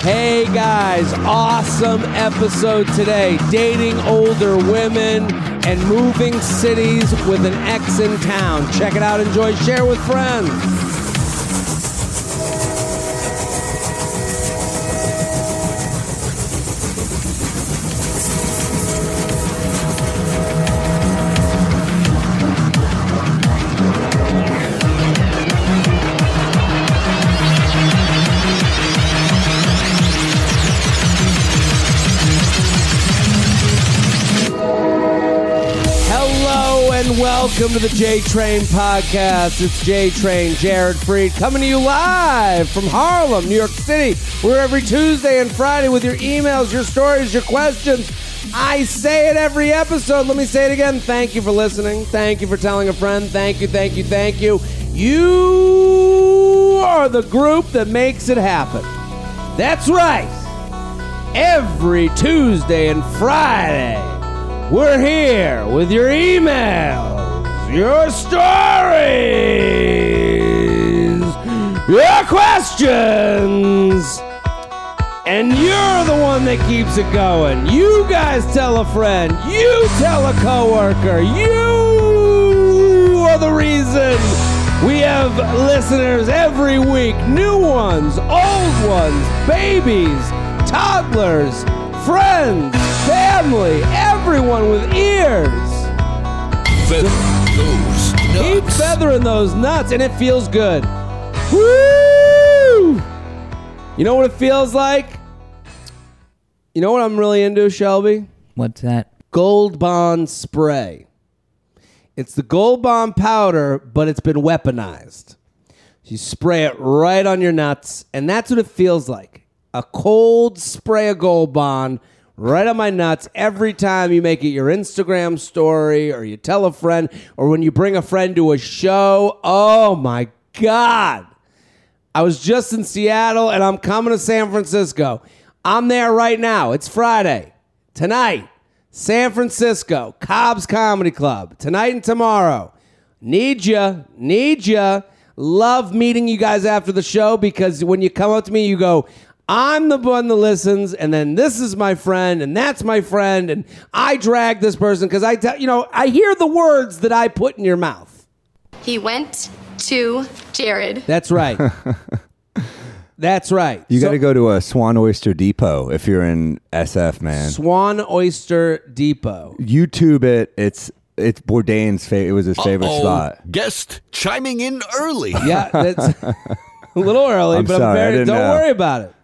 Hey guys, awesome episode today. Dating older women and moving cities with an ex in town. Check it out, enjoy, share with friends. Welcome to the J Train podcast. It's J Train, Jared Freid, coming to you live from Harlem, New York City. We're every Tuesday and Friday with your emails, your stories, your questions. I say it every episode. Let me say it again. Thank you for listening. Thank you for telling a friend. Thank you, thank you, thank you. You are the group that makes it happen. That's right. Every Tuesday and Friday. We're here with your emails, your stories, your questions. And you're the one that keeps it going. You guys tell a friend. You tell a coworker. You are the reason we have listeners every week. New ones, old ones, babies, toddlers, friends, family, everyone with ears. Those Keep feathering those nuts, and it feels good. Woo! You know what it feels like? You know what I'm really into, Shelby? What's that? Gold Bond spray. It's the Gold Bond powder, but it's been weaponized. You spray it right on your nuts, and that's what it feels like. A cold spray of Gold Bond right on my nuts every time you make it your Instagram story or you tell a friend or when you bring a friend to a show. Oh my God. I was just in Seattle and I'm coming to San Francisco. I'm there right now. It's Friday. Tonight, San Francisco, Cobb's Comedy Club. Tonight and tomorrow. Need ya. Need ya. Love meeting you guys after the show because when you come up to me, you go, I'm the one that listens, and then this is my friend, and that's my friend, and I drag this person because I tell you know, I hear the words that I put in your mouth. He went to Jared. That's right. That's right. You So- got to go to a Swan Oyster Depot if you're in SF, man. Swan Oyster Depot. YouTube it. It's it's Bourdain's favorite. It was his favorite Uh-oh. spot. Guest chiming in early. Yeah, that's a little early, I'm but I'm sorry, very. Don't know. worry about it.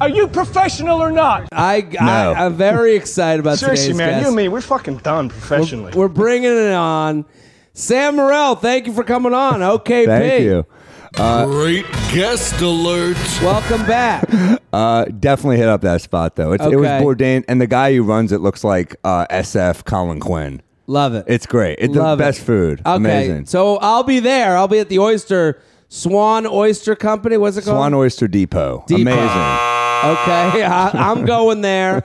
Are you professional or not? I, No. I I'm very excited about this. Seriously, today's man, guest. you and me, we're fucking done professionally. We're bringing it on. Sam Morril, thank you for coming on. Okay, Thank you. Great guest alert. Welcome back. Uh, definitely hit up that spot though. It's, It was Okay. Bourdain, and the guy who runs it looks like uh, SF Colin Quinn. Love it. It's great. It's Love the it. best food. Okay, Amazing. so I'll be there. I'll be at the Oyster Swan Oyster Company. What's it called? Swan Oyster Depot. Depot. Amazing. Okay, I, I'm going there,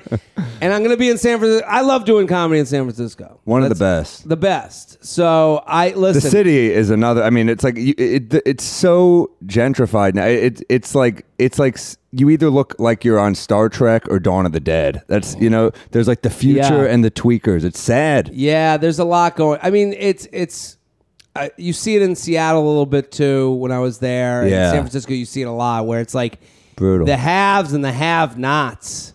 and I'm going to be in San Francisco. I love doing comedy in San Francisco. One of the best. The best. So I listen. The city is another. I mean, it's like you, it, it's so gentrified now. It, it's like it's like s- you either look like you're on Star Trek or Dawn of the Dead. That's you know. There's like the future Yeah. and the tweakers. It's sad. Yeah, there's a lot going. I mean, it's it's. Uh, you see it in Seattle a little bit too. When I was there, Yeah. in San Francisco, you see it a lot where it's like Brutal. the haves and the have-nots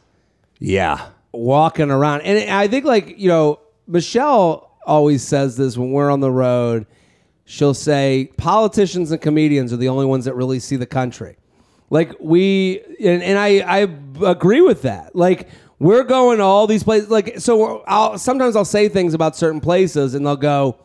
yeah. walking around. And I think like you know, Michelle always says this when we're on the road. She'll say politicians and comedians are the only ones that really see the country. Like we and, and I I agree with that. Like we're going to all these places. Like so, I'll sometimes I'll say things about certain places, and they'll go.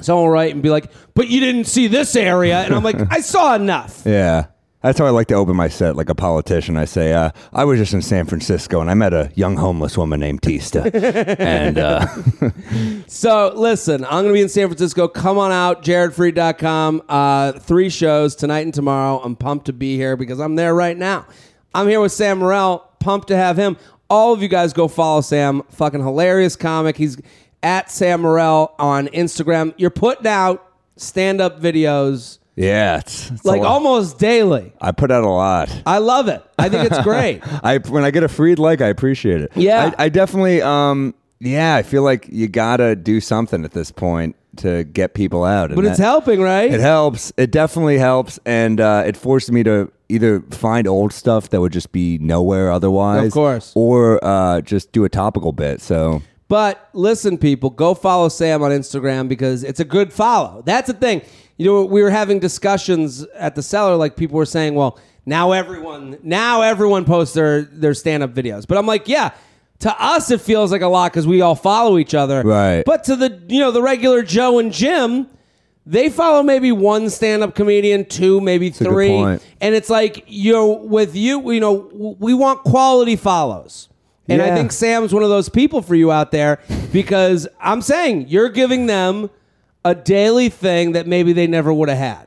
Someone will write and be like, "But you didn't see this area," and I'm like, "I saw enough." Yeah. That's how I like to open my set like a politician. I say, uh, I was just in San Francisco and I met a young homeless woman named Tista. and uh, So listen, I'm going to be in San Francisco. Come on out, jaredfreid.com. Uh, three shows tonight and tomorrow. I'm pumped to be here because I'm there right now. I'm here with Sam Morril. Pumped to have him. All of you guys go follow Sam. Fucking hilarious comic. He's at Sam Morril on Instagram. You're putting out stand up videos Yeah, it's, it's like almost daily. I put out a lot. I love it. I think it's great. I when I get a freed like, I appreciate it. Yeah. I, I definitely. Um, yeah, I feel like you gotta do something at this point to get people out. but it's that- helping, right? It helps. It definitely helps, and uh, it forced me to either find old stuff that would just be nowhere otherwise, Of course. or uh, just do a topical bit. So But listen, people, go follow Sam on Instagram because it's a good follow. That's the thing. You know, we were having discussions at the cellar, like people were saying, well, now everyone now everyone posts their their stand up videos. But I'm like, yeah. To us, it feels like a lot because we all follow each other. Right. But to the you know the regular Joe and Jim, they follow maybe one stand up comedian, two, maybe good three, and it's like you know with you, you know, we want quality follows. And I think Sam's one of those people for you out there because I'm saying you're giving them a daily thing that maybe they never would have had.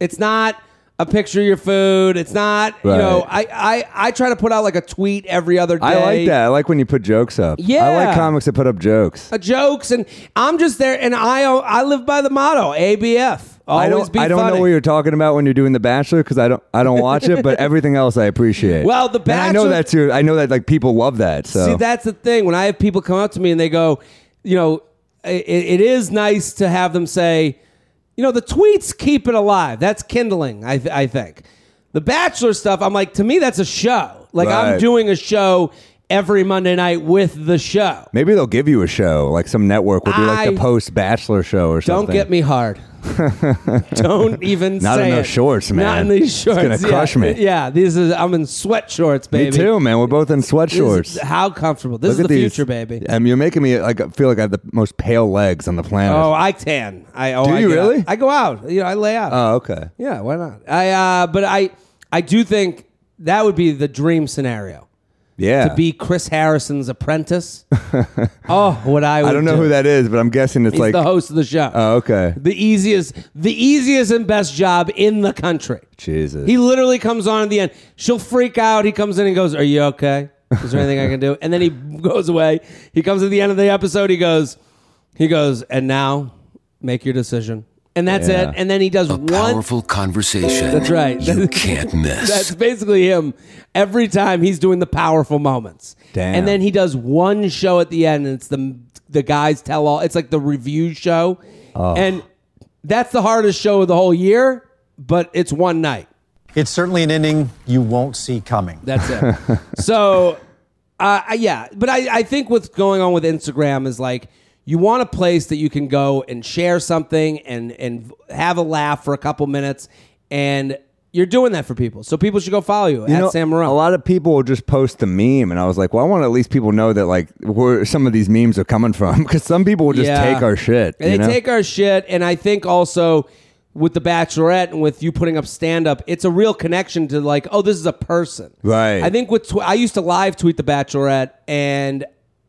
It's not a picture of your food. It's not, you know, I, I, I try to put out like a tweet every other day. I like that. I like when you put jokes up. Yeah. I like comics that put up jokes. Uh, jokes and I'm just there and I I live by the motto ABF. Always I don't. be I don't funny. know what you're talking about when you're doing The Bachelor because I don't. I don't watch it, but everything else I appreciate. Well, The And I know that too. I know that like people love that. So See, that's the thing. When I have people come up to me and they go, you know, it, it is nice to have them say, you know, the tweets keep it alive. That's kindling, I, th- I think. The Bachelor stuff, I'm like, to me, that's a show. Like, I'm doing a show every Monday night with the show. maybe they'll give you a show, like some network will do like I- the post Bachelor show or something. Don't something. get me hard. Don't even Not say in those it. shorts, man. Not in these shorts. It's gonna Yeah. crush me. Yeah, these is I'm in sweat shorts, baby. Me too, man. We're both in This is- how comfortable. This Look is the these. future, baby. Um, you're making me like feel like I have the most pale legs on the planet. Oh, I tan. I oh, Do I you get out. really? I go out. You know, I lay out. Oh, okay. yeah, why not? I uh, but I I do think that would be the dream scenario Yeah. to be Chris Harrison's apprentice. oh, what I would I don't know do. who that is, but I'm guessing it's He's like. the host of the show. Oh, okay. the easiest, the easiest and best job in the country. Jesus. He literally comes on at the end. She'll freak out. He comes in and goes, "Are you okay? Is there anything I can do?" And then he goes away. He comes at the end of the episode. He goes, he goes, and now make your decision. And that's Yeah. it. And then he does A one. powerful conversation. That's right. You can't miss. That's basically him. Every time he's doing the powerful moments. Damn. And then he does one show at the end, and it's the the guys tell all. It's like the review show, Oh. and that's the hardest show of the whole year. But it's one night. It's certainly an ending you won't see coming. That's it. so, uh, yeah, but I, I think what's going on with Instagram is like you want a place that you can go and share something and and have a laugh for a couple minutes, and you're doing that for people. So people should go follow you, You at know, Sam Morril. a lot of people will just post the meme, and I was like, well, I want to at least people know that like where some of these memes are coming from, because some people will just Yeah. take our shit. They know? take our shit, and I think also with the Bachelorette and with you putting up stand up, it's a real connection to like, oh, this is a person. Right. I think with tw- I used to live tweet the Bachelorette, and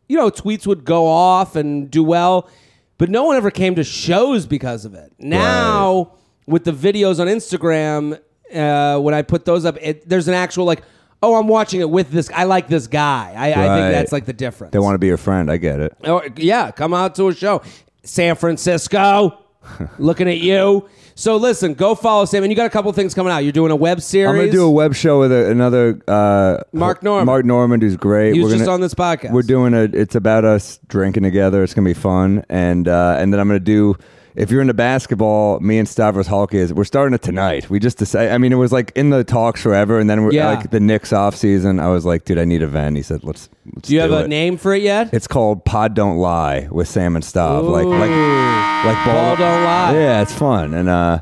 you know tweets would go off and do well, but no one ever came to shows because of it. Now with the videos on Instagram, uh, when I put those up, it, there's an actual like. Oh, I'm watching it with this. I like this guy. I, I think that's like the difference. They want to be your friend. I get it. Or, yeah, come out to a show. San Francisco, looking at you. So listen, go follow Sam. And you got a couple things coming out. You're doing a web series. I'm gonna do a web show with a, another uh, Mark Norman. Mark Norman, who's great. He was We're just gonna- on this podcast. We're doing a. It's about us drinking together. It's gonna be fun, and uh, and then I'm gonna do. If you're into basketball, me and Stavros is we're starting it tonight. We just decided. I mean, it was like in the talks forever, and then we're Yeah. like the Knicks off season. I was like, dude, I need a vent. He said, let's. let's Do you have a it. name for it yet? It's called Pod Don't Lie with Sam and Stav. Like like like Ball Don't Lie. Yeah, it's fun, and uh,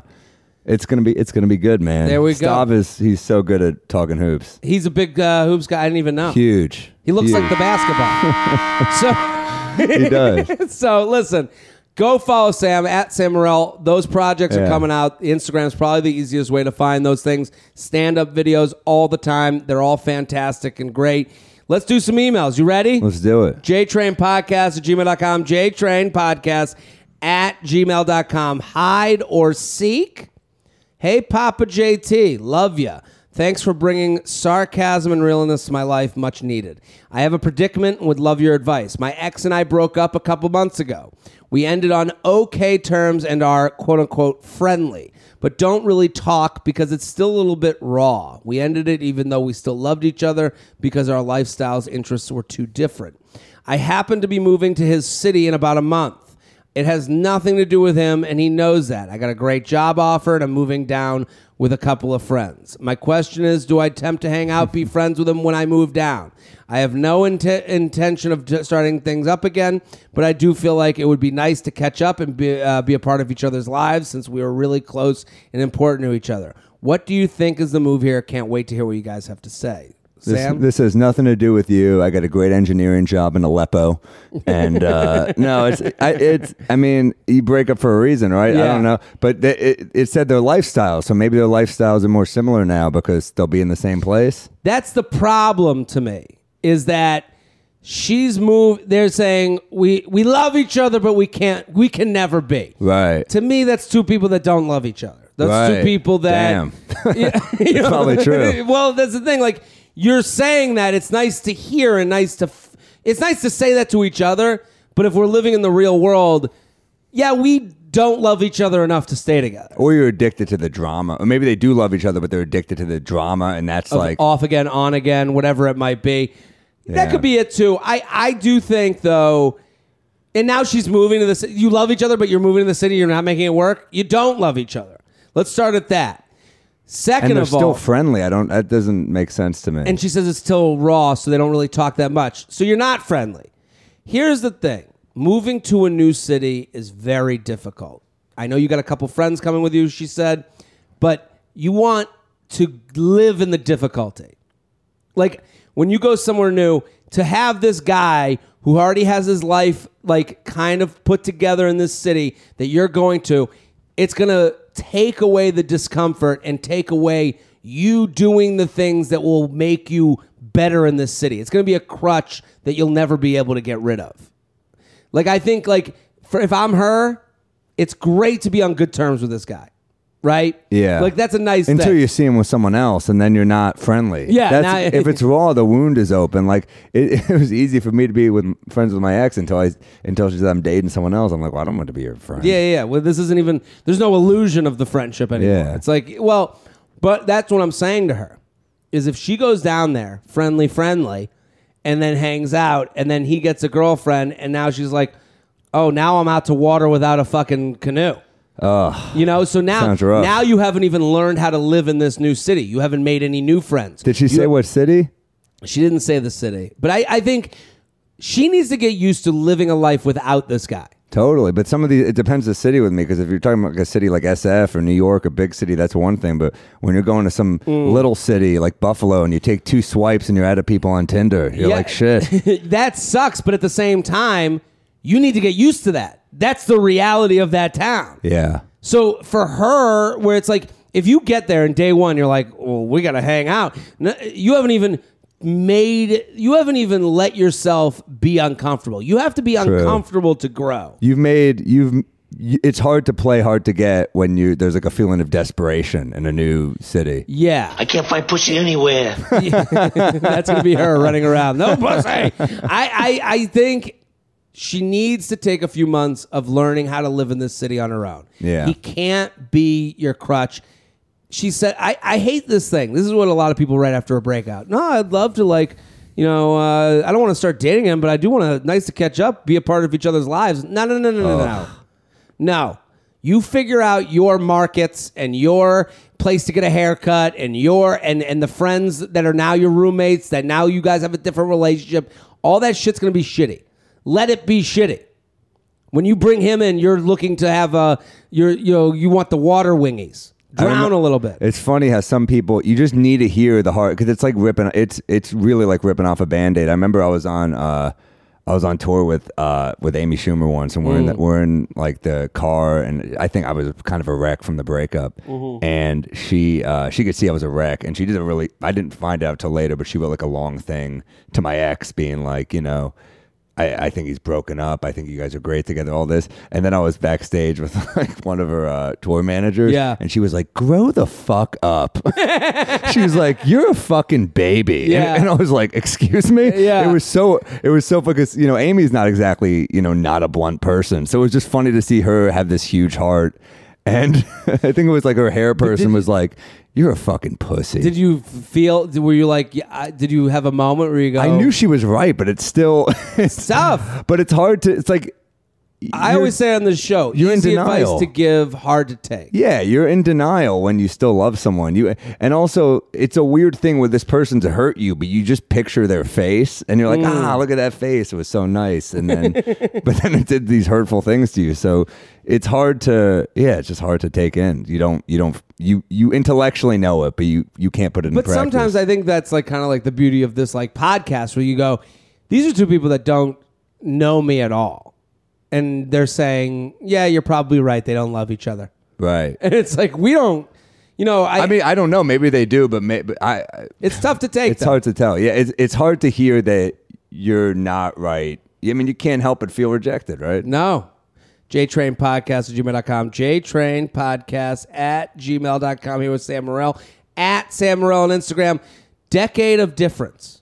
it's gonna be it's gonna be good, man. There we go. Stav is he's so good at talking hoops. He's a big uh, hoops guy. I didn't even know. Huge. He looks like the basketball. so he does. so listen, go follow Sam at Sam Morril. Those projects are Yeah. coming out. Instagram's probably the easiest way to find those things. Stand up videos all the time. They're all fantastic and great. Let's do some emails. You ready? Let's do it. JTrain Podcast at gmail.com. JTrain Podcast at gmail.com. Hide or seek? Hey, Papa JT, love ya. Thanks for bringing sarcasm and realness to my life, much needed. I have a predicament and would love your advice. My ex and I broke up a couple months ago. We ended on okay terms and are quote unquote friendly, but don't really talk because it's still a little bit raw. We ended it even though we still loved each other because our lifestyles, interests were too different. I happen to be moving to his city in about a month. It has nothing to do with him, and he knows that. I got a great job offer, and I'm moving down with a couple of friends. My question is do I attempt to hang out, be friends with them when I move down? I have no int- intention of t- starting things up again, but I do feel like it would be nice to catch up and be, uh, be a part of each other's lives since we were really close and important to each other. What do you think is the move here? Can't wait to hear what you guys have to say. This, Sam? this has nothing to do with you. I got a great engineering job in Aleppo, and uh, no, it's I, it's. I mean, you break up for a reason, right? I Yeah. don't know, but th- it, it said their lifestyle, so maybe their lifestyles are more similar now because they'll be in the same place. That's the problem to me is that she's moved they're saying we we love each other but we can't we can never be. Right. To me that's two people that don't love each other. That's two Right. people that Damn. Yeah, you know? probably true. well, that's the thing like you're saying that it's nice to hear and nice to f- it's nice to say that to each other, but if we're living in the real world, yeah, we don't love each other enough to stay together. Or you're addicted to the drama, or maybe they do love each other, but they're addicted to the drama, and that's of like off again, on again, whatever it might be. That could be it too. I I do think though, and now she's moving to the city. You love each other, but you're moving to the city. You're not making it work. You don't love each other. Let's start at that. Second and they're of still all, friendly. I don't. That doesn't make sense to me. and she says it's still raw, so they don't really talk that much. So you're not friendly. Here's the thing moving to a new city is very difficult. I know you got a couple friends coming with you, she said, but you want to live in the difficulty. Like when you go somewhere new, to have this guy who already has his life like kind of put together in this city that you're going to, it's going to take away the discomfort and take away you doing the things that will make you better in this city. It's going to be a crutch that you'll never be able to get rid of. Like I think like for if I'm her, it's great to be on good terms with this guy. Right? Yeah. Like that's a nice until thing. you see him with someone else, and then you're not friendly. Yeah, That's, now- if it's raw, the wound is open. Like it, it was easy for me to be with friends with my ex until I until she said I'm dating someone else. I'm like, well, I don't want to be your friend. Yeah, yeah, yeah. Well, this isn't even. There's no illusion of the friendship anymore. Yeah. It's like, well, but that's what I'm saying to her is if she goes down there, friendly, friendly, and then hangs out, and then he gets a girlfriend, and now she's like, oh, now I'm out to water without a fucking canoe. Ugh. You know, so now Sounds rough. now you haven't even learned how to live in this new city. You haven't made any new friends. Did she say what city? She didn't say the city, but I, I think she needs to get used to living a life without this guy. Totally, but some of these it depends the city with me because if you're talking about like a city like SF or New York, a big city, that's one thing. But when you're going to some Mm. little city like Buffalo and you take two swipes and you're out of people on Tinder, you're Yeah. like shit. that sucks, but at the same time, you need to get used to that. That's the reality of that town. yeah, So for her, where it's like, if you get there and day one, you're like, well, we got to hang out. No, You haven't even made, you haven't even let yourself be uncomfortable. You have to be True. uncomfortable to grow. you've made you've. It's hard to play hard to get when you there's like a feeling of desperation in a new city. Yeah. I can't find pussy anywhere. That's gonna be her running around. No pussy. I, I I think she needs to take a few months of learning how to live in this city on her own. Yeah. He can't be your crutch. She said, I, I hate this thing. This is what a lot of people write after a breakout. No, I'd love to like, you know, uh, I don't want to start dating him, but I do want to nice to catch up, be a part of each other's lives. No, no, no, no, no, no. No. You figure out your markets and your place to get a haircut and your and and the friends that are now your roommates that now you guys have a different relationship. All that shit's gonna be shitty. Let it be shitty. When you bring him in, you're looking to have a you're you know you want the water wingies. Drown a little bit. It's funny how some people you just need to hear the heart because it's like ripping. It's it's really like ripping off a band aid. I remember I was on uh, I was on tour with uh, with Amy Schumer once, and we're in the, we're in like the car, and I think I was kind of a wreck from the breakup, and she uh, she could see I was a wreck, and she did a really I didn't find out till later, but she wrote like a long thing to my ex, being like, you know. I, I think he's broken up. I think you guys are great together. All this, and then I was backstage with like one of her uh, tour managers. Yeah. and she was like, "Grow the fuck up." she was like, "You're a fucking baby." Yeah. and, and I was like, "Excuse me." Yeah. it was so it was so because you know Amy's not exactly you know not a blunt person, so it was just funny to see her have this huge heart. And I think it was like her hair person was like, "You're a fucking pussy." Did you feel? Were you like? yeah, I- Did you have a moment where you go? I knew she was right, but it's still it's tough. But it's hard to. It's like I always say on the show, you're in easy advice denial. to give, hard to take. Yeah, you're in denial when you still love someone. You and also it's a weird thing with this person to hurt you, but you just picture their face and you're like, Mm. ah, look at that face. It was so nice. And then but then it did these hurtful things to you. So it's hard to yeah, it's just hard to take in. You don't you don't you you intellectually know it, but you you can't put it in But practice. sometimes I think that's like kind of like the beauty of this like podcast where you go, these are two people that don't know me at all. And they're saying, yeah, you're probably right. They don't love each other. right. And it's like, we don't, you know, I, I mean, I don't know. Maybe they do, but maybe I. I- it's tough to take. It's though. hard to tell. Yeah, it's it's hard to hear that you're not right. I mean, you can't help but feel rejected, right? No. JTrain Podcast at gmail.com. JTrain Podcast at gmail.com. Here with Sam Morril. At Sam Morril on Instagram. Decade of Difference.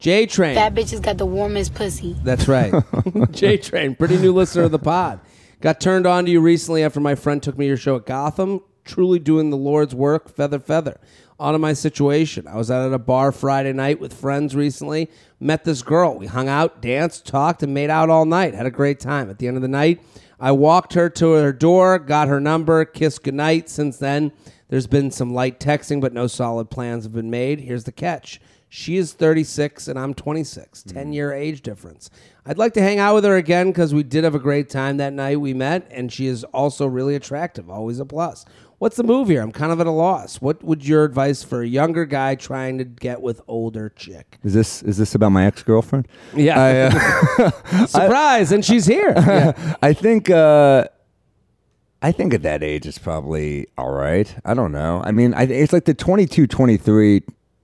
Okay. Train. That bitch has got the warmest pussy. That's right. J Train, pretty new listener of the pod. Got turned on to you recently after my friend took me to your show at Gotham. Truly doing the Lord's work, feather, feather. On to my situation. I was out at a bar Friday night with friends recently. Met this girl. We hung out, danced, talked, and made out all night. Had a great time. At the end of the night, I walked her to her door, got her number, kissed goodnight. Since then, there's been some light texting, but no solid plans have been made. Here's the catch. She is 36 and I'm 26, 10 year age difference. I'd like to hang out with her again because we did have a great time that night we met, and she is also really attractive, always a plus. What's the move here? I'm kind of at a loss. What would your advice for a younger guy trying to get with older chick? Is this is this about my ex girlfriend? Yeah. Surprise, and she's here. Yeah. I think uh, I think at that age it's probably all right. I don't know. I mean, I, it's like the 22, 23,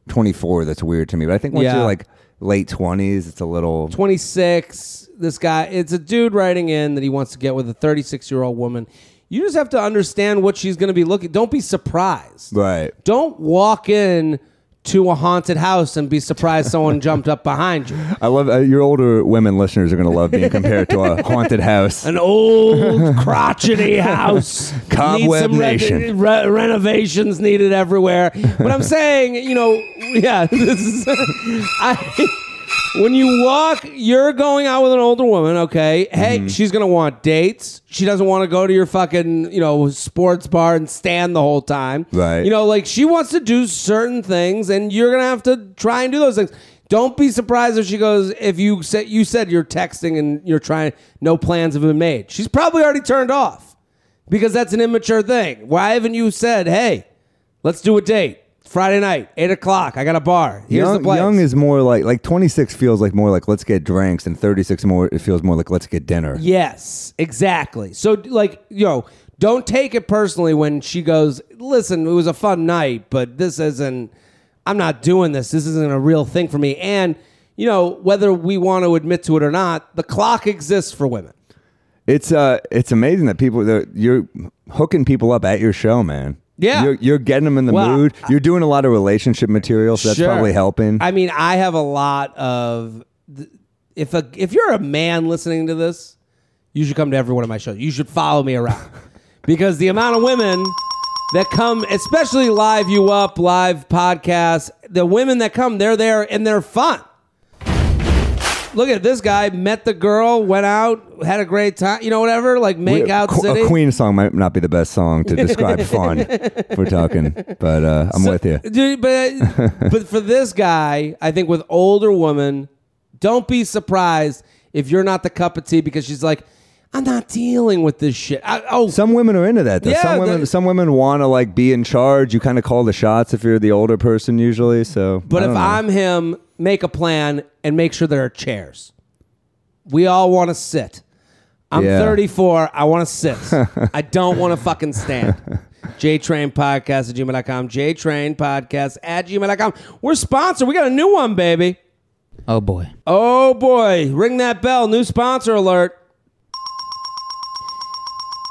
24 that's weird to me. But I think once Yeah. you're like late 20s, it's a little 26. This guy, it's a dude writing in that he wants to get with a 36 year old woman. You just have to understand what she's going to be looking. Don't be surprised. right. Don't walk in to a haunted house and be surprised someone jumped up behind you. I love uh, your older women listeners are going to love being compared to a haunted house. An old crotchety house, Cobweb Nation. re- renovations needed everywhere. But I'm saying, you know, yeah, this is. I, when you walk, you're going out with an older woman, okay? Hey, Mm-hmm. she's gonna want dates. She doesn't want to go to your fucking, you know, sports bar and stand the whole time. Right. You know, like she wants to do certain things, and you're gonna have to try and do those things. Don't be surprised if she goes. If you said you said you're texting and you're trying, no plans have been made. She's probably already turned off because that's an immature thing. Why haven't you said, "Hey, let's do a date Friday night, eight o'clock. I got a bar. Here's young, the place." young is more like like 26 feels like more like let's get drinks, and 36 more it feels more like let's get dinner. Yes, exactly. So, like, you know, don't take it personally when she goes, listen, it was a fun night, but this isn't, I'm not doing this. This isn't a real thing for me. And, you know, whether we want to admit to it or not, the clock exists for women. It's uh, it's amazing that people that you're hooking people up at your show, man. Yeah. you're, you're getting them in the Well, mood. You're doing a lot of relationship material, so that's Sure. probably helping. I mean, I have a lot of, if a if you're a man listening to this, you should come to every one of my shows. You should follow me around because the amount of women that come, especially live you up, live podcasts, the women that come, they're there and they're fun. Look at this guy. Met the girl, went out, had a great time. You know, whatever. Like make We- out Qu- city. A Queen song might not be the best song to describe fun. If we're talking, but uh, I'm with you. Dude, but but for this guy, I think with older woman, don't be surprised if you're not the cup of tea because she's like, I'm not dealing with this shit. I, oh, Some women are into that. Though. Yeah, some women, some women want to like be in charge. You kind of call the shots if you're the older person usually. So, but if know. I'm him, make a plan and make sure there are chairs. We all want to sit. I'm Yeah. 34. I want to sit. I don't want to fucking stand. JTrain Podcast at gmail.com. JTrain Podcast at gmail.com. We're sponsored. We got a new one, baby. Oh boy. Oh boy, ring that bell. New sponsor alert.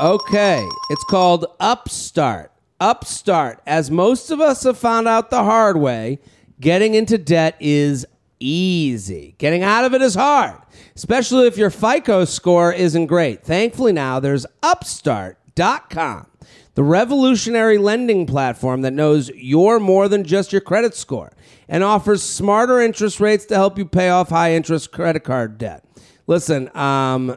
Okay, it's called Upstart. Upstart. As most of us have found out the hard way, getting into debt is easy. Getting out of it is hard, especially if your FICO score isn't great. Thankfully, now there's Upstart.com, the revolutionary lending platform that knows you're more than just your credit score and offers smarter interest rates to help you pay off high interest credit card debt. Listen, um,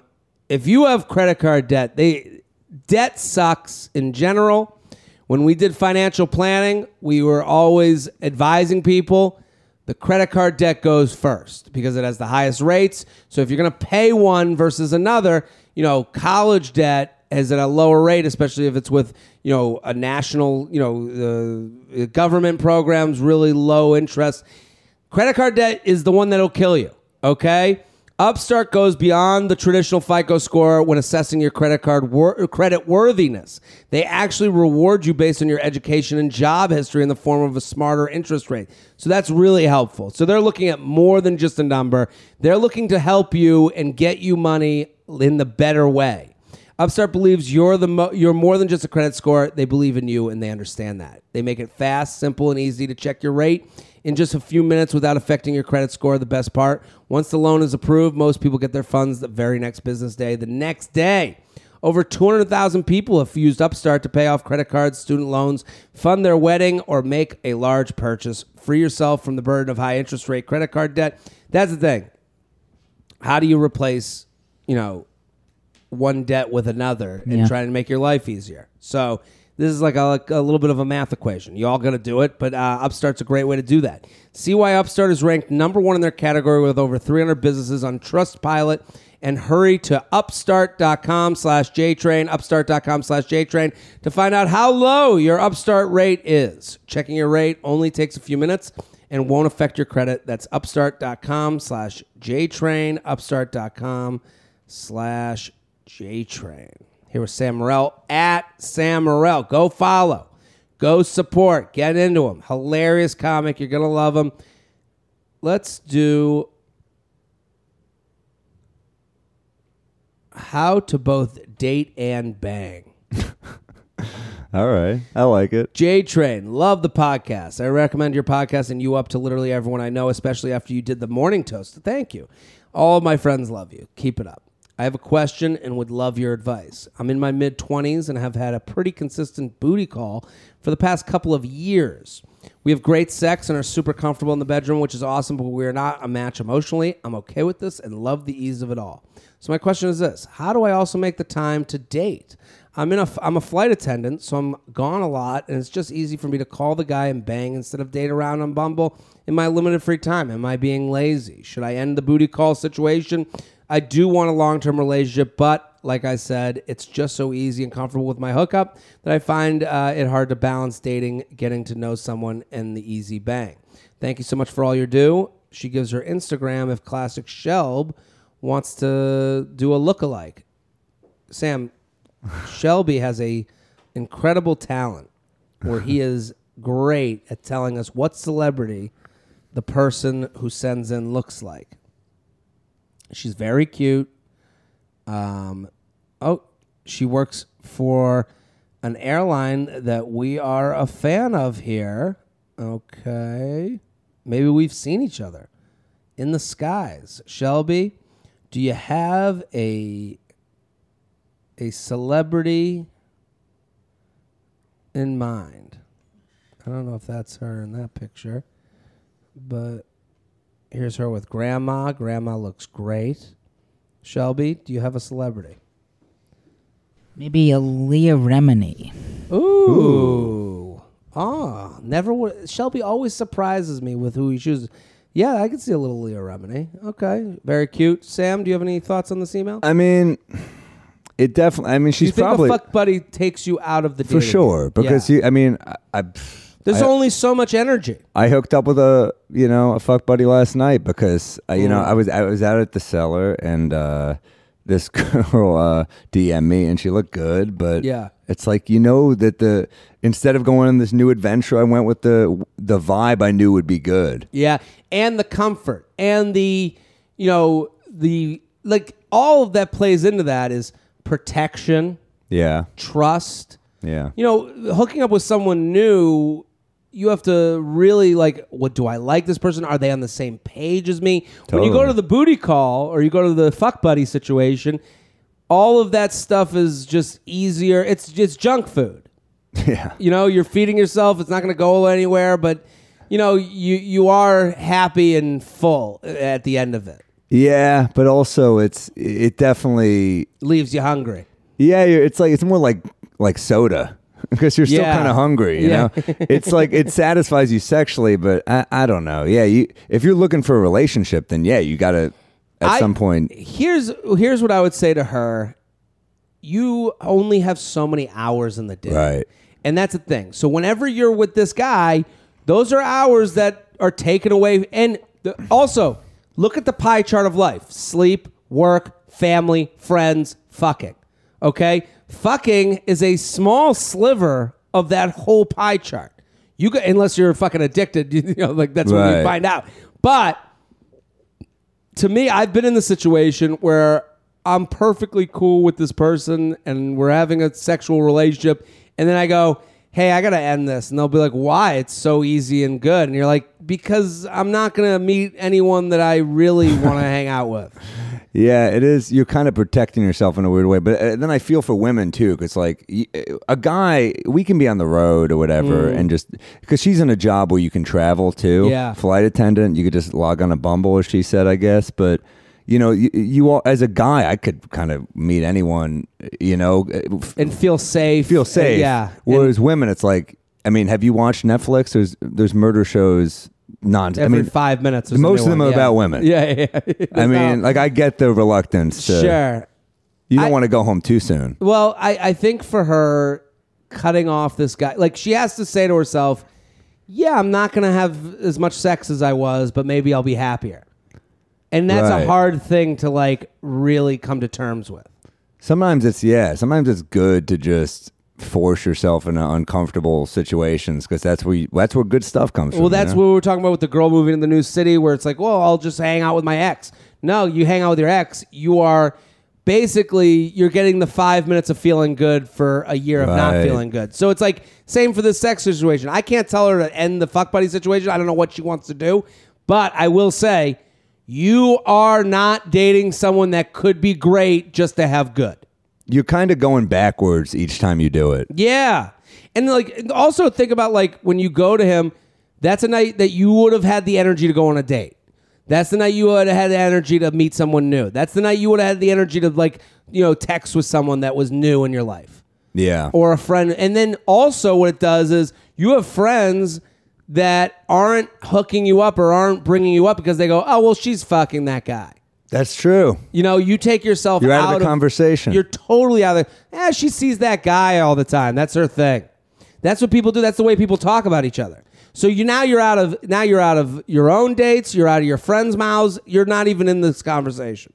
if you have credit card debt, they debt sucks in general. When we did financial planning, we were always advising people the credit card debt goes first because it has the highest rates. So if you're going to pay one versus another, you know, college debt is at a lower rate, especially if it's with, you know, a national, you know, uh, government programs, really low interest. Credit card debt is the one that'll kill you. Okay. Upstart goes beyond the traditional FICO score when assessing your credit card wor- credit worthiness. They actually reward you based on your education and job history in the form of a smarter interest rate. So that's really helpful. So they're looking at more than just a number. They're looking to help you and get you money in the better way. Upstart believes you're the mo- you're more than just a credit score. They believe in you and they understand that. They make it fast, simple, and easy to check your rate in just a few minutes without affecting your credit score. The best part, once the loan is approved, most people get their funds the very next business day. The next day. Over 200,000 people have used Upstart to pay off credit cards, student loans, fund their wedding, or make a large purchase. Free yourself from the burden of high interest rate credit card debt. That's the thing. How do you replace, you know, one debt with another and Yeah. trying to make your life easier. So this is like a, a little bit of a math equation. You all got to do it, but uh, Upstart's a great way to do that. See why Upstart is ranked number one in their category with over 300 businesses on Trustpilot. And hurry to upstart.com slash JTrain, upstart.com slash JTrain to find out how low your Upstart rate is. Checking your rate only takes a few minutes and won't affect your credit. That's upstart.com slash JTrain, upstart.com slash JTrain. Here with Sam Morril at Sam Morril. Go follow. Go support. Get into him. Hilarious comic. You're going to love him. Let's do how to both date and bang. All right. I like it. J Train, love the podcast. I recommend your podcast and you up to literally everyone I know, especially after you did the morning toast. Thank you. All of my friends love you. Keep it up. I have a question and would love your advice. I'm in my mid 20s and have had a pretty consistent booty call for the past couple of years. We have great sex and are super comfortable in the bedroom, which is awesome, but we are not a match emotionally. I'm okay with this and love the ease of it all. So my question is this: How do I also make the time to date? I'm in a I'm a flight attendant, so I'm gone a lot, and it's just easy for me to call the guy and bang instead of date around on Bumble in my limited free time. Am I being lazy? Should I end the booty call situation? I do want a long term relationship, but like I said, it's just so easy and comfortable with my hookup that I find uh, it hard to balance dating, getting to know someone, and the easy bang. Thank you so much for all you do. She gives her Instagram if Classic Shelb wants to do a lookalike. Sam, Shelby has a incredible talent where he is great at telling us what celebrity the person who sends in looks like. She's very cute. Um, oh, she works for an airline that we are a fan of here. Okay. Maybe we've seen each other in the skies. Shelby, do you have a a celebrity in mind? I don't know if that's her in that picture, but here's her with grandma. Grandma looks great. Shelby, do you have a celebrity? Maybe a Leah Remini. Ooh. Ah, never would. Shelby always surprises me with who he chooses. Yeah, I can see a little Leah Remini. Okay, very cute. Sam, do you have any thoughts on this email? I mean, it definitely. I mean, do you she's think probably a fuck buddy takes you out of the for dating sure because Yeah. you. I mean, I, I there's I- only so much energy. I hooked up with a you know a fuck buddy last night because uh, you know I was I was out at the cellar and uh, this girl uh, DM me, and she looked good, but Yeah. it's like you know that the instead of going on this new adventure, I went with the the vibe I knew would be good. Yeah, and the comfort and the you know the like all of that plays into that is protection, Yeah, trust. yeah, You know, hooking up with someone new, you have to really like what do I like this person? Are they on the same page as me? When you go to the booty call or you go to the fuck buddy situation, all of that stuff is just easier. It's just junk food. yeah. You know, you're feeding yourself. It's not going to go anywhere, but you know, you you are happy and full at the end of it. Yeah, but also it's it definitely Leaves you hungry. yeah. It's like it's more like like soda because you're still Yeah. kind of hungry. You Yeah. know, it's like it satisfies you sexually, but I, I don't know. Yeah, you if you're looking for a relationship, then yeah, you got to at I- some point. Here's here's what I would say to her. You only have so many hours in the day. Right. And that's the thing. So whenever you're with this guy, those are hours that are taken away and the, also look at the pie chart of life. Sleep, work, family, friends, fucking. Okay? Fucking is a small sliver of that whole pie chart. You go, unless you're fucking addicted, you know, like that's when you find out. But to me, I've been in the situation where I'm perfectly cool with this person and we're having a sexual relationship. And then I go, hey, I got to end this. And they'll be like, why? It's so easy and good. And you're like, because I'm not going to meet anyone that I really want to hang out with. Yeah, it is. You're kind of protecting yourself in a weird way, but uh, then I feel for women too, because like a guy, we can be on the road or whatever, and just because she's in a job where you can travel too. Yeah. flight attendant, you could just log on a Bumble, as she said, I guess. But you know, you, you all as a guy, I could kind of meet anyone. You know, uh, And feel safe. feel uh, safe. Yeah. Whereas women, it's like, I mean, have you watched Netflix? There's there's murder shows. Non. And I mean, five minutes. most of them one. are Yeah. about women. Yeah, yeah. yeah. I mean, like I get the reluctance. To, sure. You don't I- want to go home too soon. Well, I, I think for her cutting off this guy, like she has to say to herself, yeah, I'm not going to have as much sex as I was, but maybe I'll be happier. And that's Right. a hard thing to like really come to terms with. Sometimes it's yeah. Sometimes it's good to just force yourself into uncomfortable situations because that's where you, that's where good stuff comes from. Well, you that's know? what we were talking about with the girl moving to the new city, where it's like, well, I'll just hang out with my ex. No, you hang out with your ex. You are basically you're getting the five minutes of feeling good for a year of not Right. feeling good. So it's like same for this sex situation. I can't tell her to end the fuck buddy situation. I don't know what she wants to do, but I will say you are not dating someone that could be great just to have good. You're kind of going backwards each time you do it. Yeah. And like also think about like when you go to him, that's a night that you would have had the energy to go on a date. That's the night you would have had the energy to meet someone new. That's the night you would have had the energy to like, you know, text with someone that was new in your life Yeah. or a friend. And then also what it does is you have friends that aren't hooking you up or aren't bringing you up because they go, "Oh, well, she's fucking that guy." that's true. You know, you take yourself You're out out of the conversation. You're totally out of the. Eh, she sees that guy all the time. That's her thing. That's what people do. That's the way people talk about each other. So you now you're out of now you're out of your own dates. You're out of your friends' mouths. You're not even in this conversation.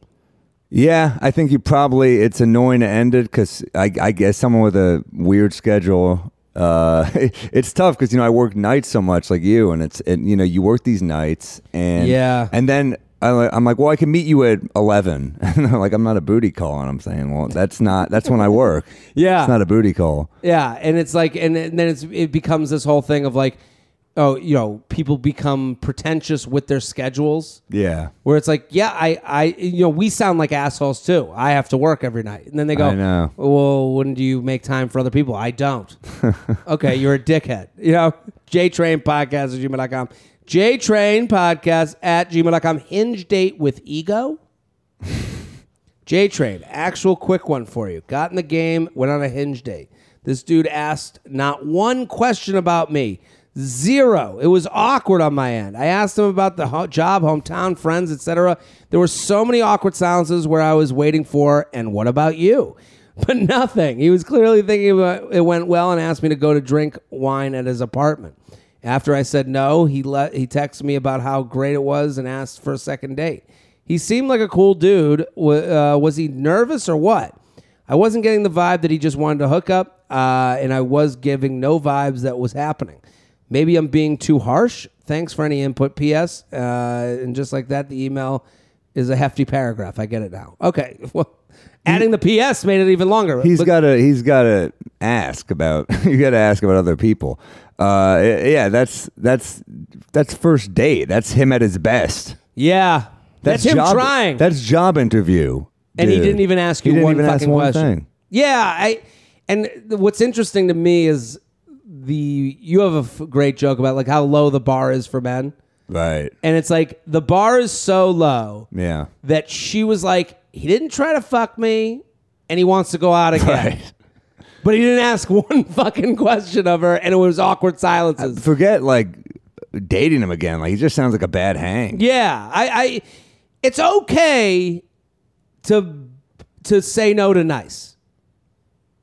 Yeah, I think you probably it's annoying to end it because I, I guess someone with a weird schedule. Uh, it's tough because you know I work nights so much like you, and it's and you know you work these nights and Yeah. and then I, I'm like, well, I can meet you at eleven, and they're like, I'm not a booty call, and I'm saying, well, that's not that's when I work. Yeah. it's not a booty call. Yeah, and it's like, and, and then it's it becomes this whole thing of like, oh, you know, people become pretentious with their schedules. Yeah, Where it's like, yeah, I, I, you know, we sound like assholes too. I have to work every night, and then they go, I know. Well, when do you make time for other people? I don't. okay, you're a dickhead. You know, JTrain podcast at gmail.com. JTrain podcast at gmail.com. Hinge date with ego. JTrain, actual quick one for you. Got in the game, went on a hinge date. This dude asked not one question about me. Zero. It was awkward on my end. I asked him about the ho- job, hometown, friends, etc. There were so many awkward silences where I was waiting for, and what about you? But nothing. He was clearly thinking about it went well and asked me to go to drink wine at his apartment. After I said no, he let he texted me about how great it was and asked for a second date. He seemed like a cool dude. Uh, was he nervous or what? I wasn't getting the vibe that he just wanted to hook up, uh, and I was giving no vibes that was happening. Maybe I'm being too harsh. Thanks for any input. P.S. Uh, and just like that, the email is a hefty paragraph. I get it now. Okay. Well, adding the P.S. made it even longer. He's got to he's got to ask about you got to ask about other people. Uh, yeah, that's that's that's first date. That's him at his best. yeah. That's, him job, trying. That's job interview. and he didn't even ask you one fucking one question. thing. Yeah, I and what's interesting to me is the you have a f- great joke about like how low the bar is for men, Right. and it's like the bar is so low Yeah. that she was like, he didn't try to fuck me, and he wants to go out again. Right. But he didn't ask one fucking question of her, and it was awkward silences. Forget like dating him again. Like he just sounds like a bad hang. Yeah, I, I it's okay to to say no to nice.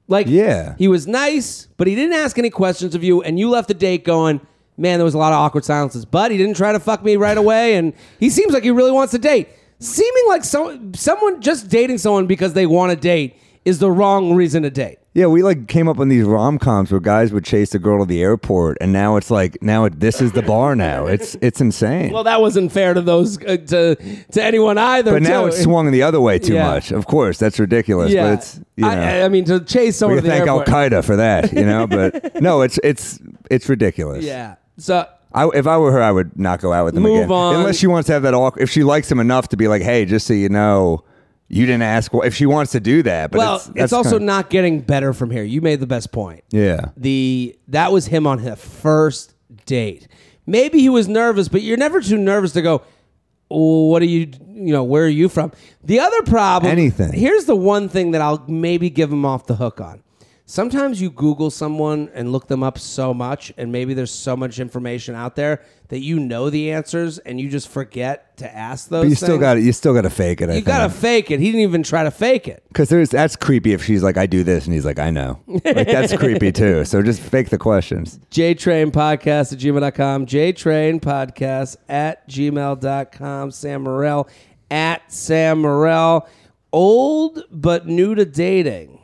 Like Yeah. he was nice, but he didn't ask any questions of you, and you left the date going, man, there was a lot of awkward silences. But he didn't try to fuck me right away, and he seems like he really wants to date. Seeming like so, someone just dating someone because they want to date is the wrong reason to date. Yeah, we like came up on these rom coms where guys would chase a girl to the airport, and now it's like now it, this is the bar. Now it's it's insane. Well, that wasn't fair to those uh, to to anyone either. but now too. it's swung the other way too Yeah. much. Of course, that's ridiculous. Yeah, But it's you know. I, I mean to chase we someone can to thank Al. Qaeda for that, you know. But no, it's it's it's ridiculous. Yeah. So I, if I were her, I would not go out with him Move again. on. Unless she wants to have that awkward. If she likes him enough to be like, hey, just so you know, you didn't ask. If she wants to do that, but well, it's, it's, also kinda- not getting better from here. You made the best point. Yeah. The that was him on his first date. Maybe he was nervous, but you're never too nervous to go. "Oh, what are you? You know, where are you from? The other problem. Anything. Here's the one thing that I'll maybe give him off the hook on. Sometimes you Google someone and look them up so much, and maybe there's so much information out there that you know the answers, and you just forget to ask those. But you still got to You still got to fake it. I You gotta fake it. He didn't even try to fake it. Because there's that's creepy if she's like, I do this, and he's like, I know. Like that's creepy too. So just fake the questions. JTrain Podcast at gmail.com. JTrain Podcast at gmail.com. Sam Morril at Sam Morril. Old but new to dating.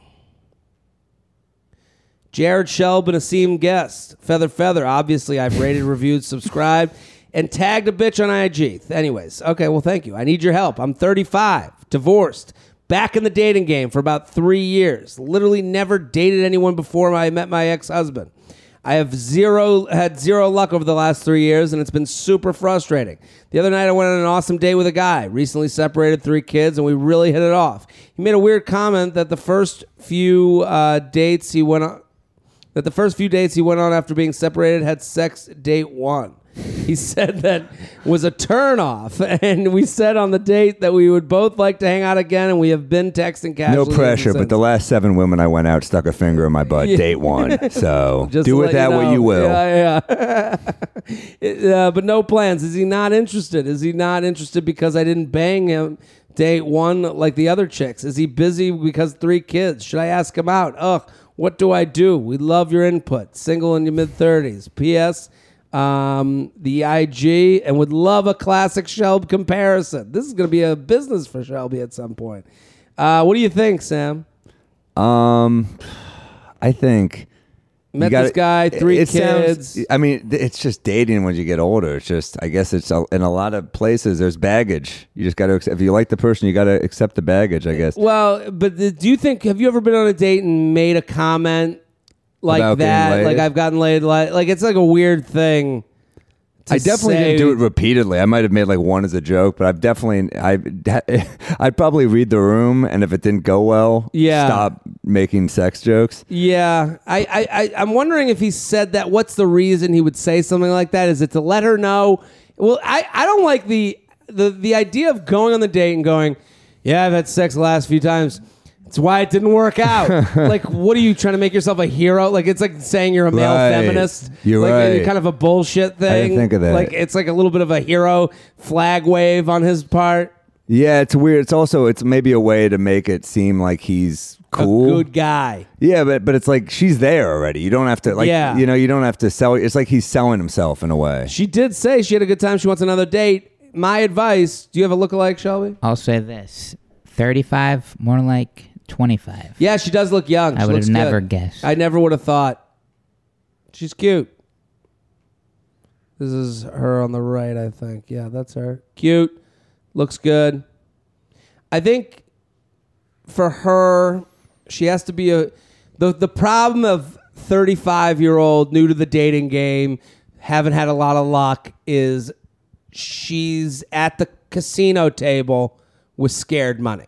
Jared Shelb, Asim guest. Feather Feather. Obviously, I've rated, reviewed, subscribed, and tagged a bitch on IG. Anyways, okay, well, thank you. I need your help. I'm 35, divorced, back in the dating game for about three years. Literally never dated anyone before I met my ex husband. I have zero had zero luck over the last three years, and it's been super frustrating. The other night, I went on an awesome date with a guy. Recently separated, three kids, and we really hit it off. He made a weird comment that the first few uh, dates he went on that the first few dates he went on after being separated had sex date one. He said that was a turnoff, and we said on the date that we would both like to hang out again, and we have been texting casually. No casually. pressure, but the last seven women I went out stuck a finger in my butt. Date one. So Just do to with let that what know. you will. Yeah, yeah. It- uh, but no plans. Is he not interested? Is he not interested because I didn't bang him date one like the other chicks? Is he busy because three kids? Should I ask him out? Ugh, what do I do? We love your input. Single in your mid 30s. P.S. Um, the IG and would love a classic Shelb comparison. This is going to be a business for Shelby at some point. Uh, what do you think, Sam? Um, I think Met gotta- this guy, three it sounds- kids. I mean, it's just dating when you get older. It's just, I guess it's a, in a lot of places. There's baggage. You just got to. If you like the person, you got to accept the baggage. I guess. Well, but the, do you think have you ever been on a date and made a comment like About that? Like I've gotten laid. Like, like it's like a weird thing. I definitely say- didn't do it repeatedly. I might have made like one as a joke, but I've definitely I I'd probably read the room, and if it didn't go well, Yeah. stop making sex jokes. Yeah, I, I, I, I'm wondering if he said that. What's the reason he would say something like that? Is it to let her know? Well, I, I don't like the, the, the idea of going on the date and going, yeah, I've had sex the last few times. It's why it didn't work out. like, what are you trying to make yourself a hero? Like, it's like saying you're a male Right. feminist. You're like, right. kind of a bullshit thing. didn't think of that. Like, it's like a little bit of a hero flag wave on his part. Yeah, it's weird. It's also it's maybe a way to make it seem like he's cool. A good guy. Yeah, but but it's like she's there already. You don't have to like Yeah. you know you don't have to sell. It's like he's selling himself in a way. She did say she had a good time. She wants another date. my advice. Do you have a lookalike, Shelby? I'll say this: thirty-five, more like twenty-five. Yeah, she does look young. I She would looks have never good. guessed. I never would have thought. She's cute. This is her on the right, I think. Yeah, that's her. Cute. Looks good. I think for her, she has to be a the the problem of 35 year old new to the dating game, haven't had a lot of luck is she's at the casino table with scared money.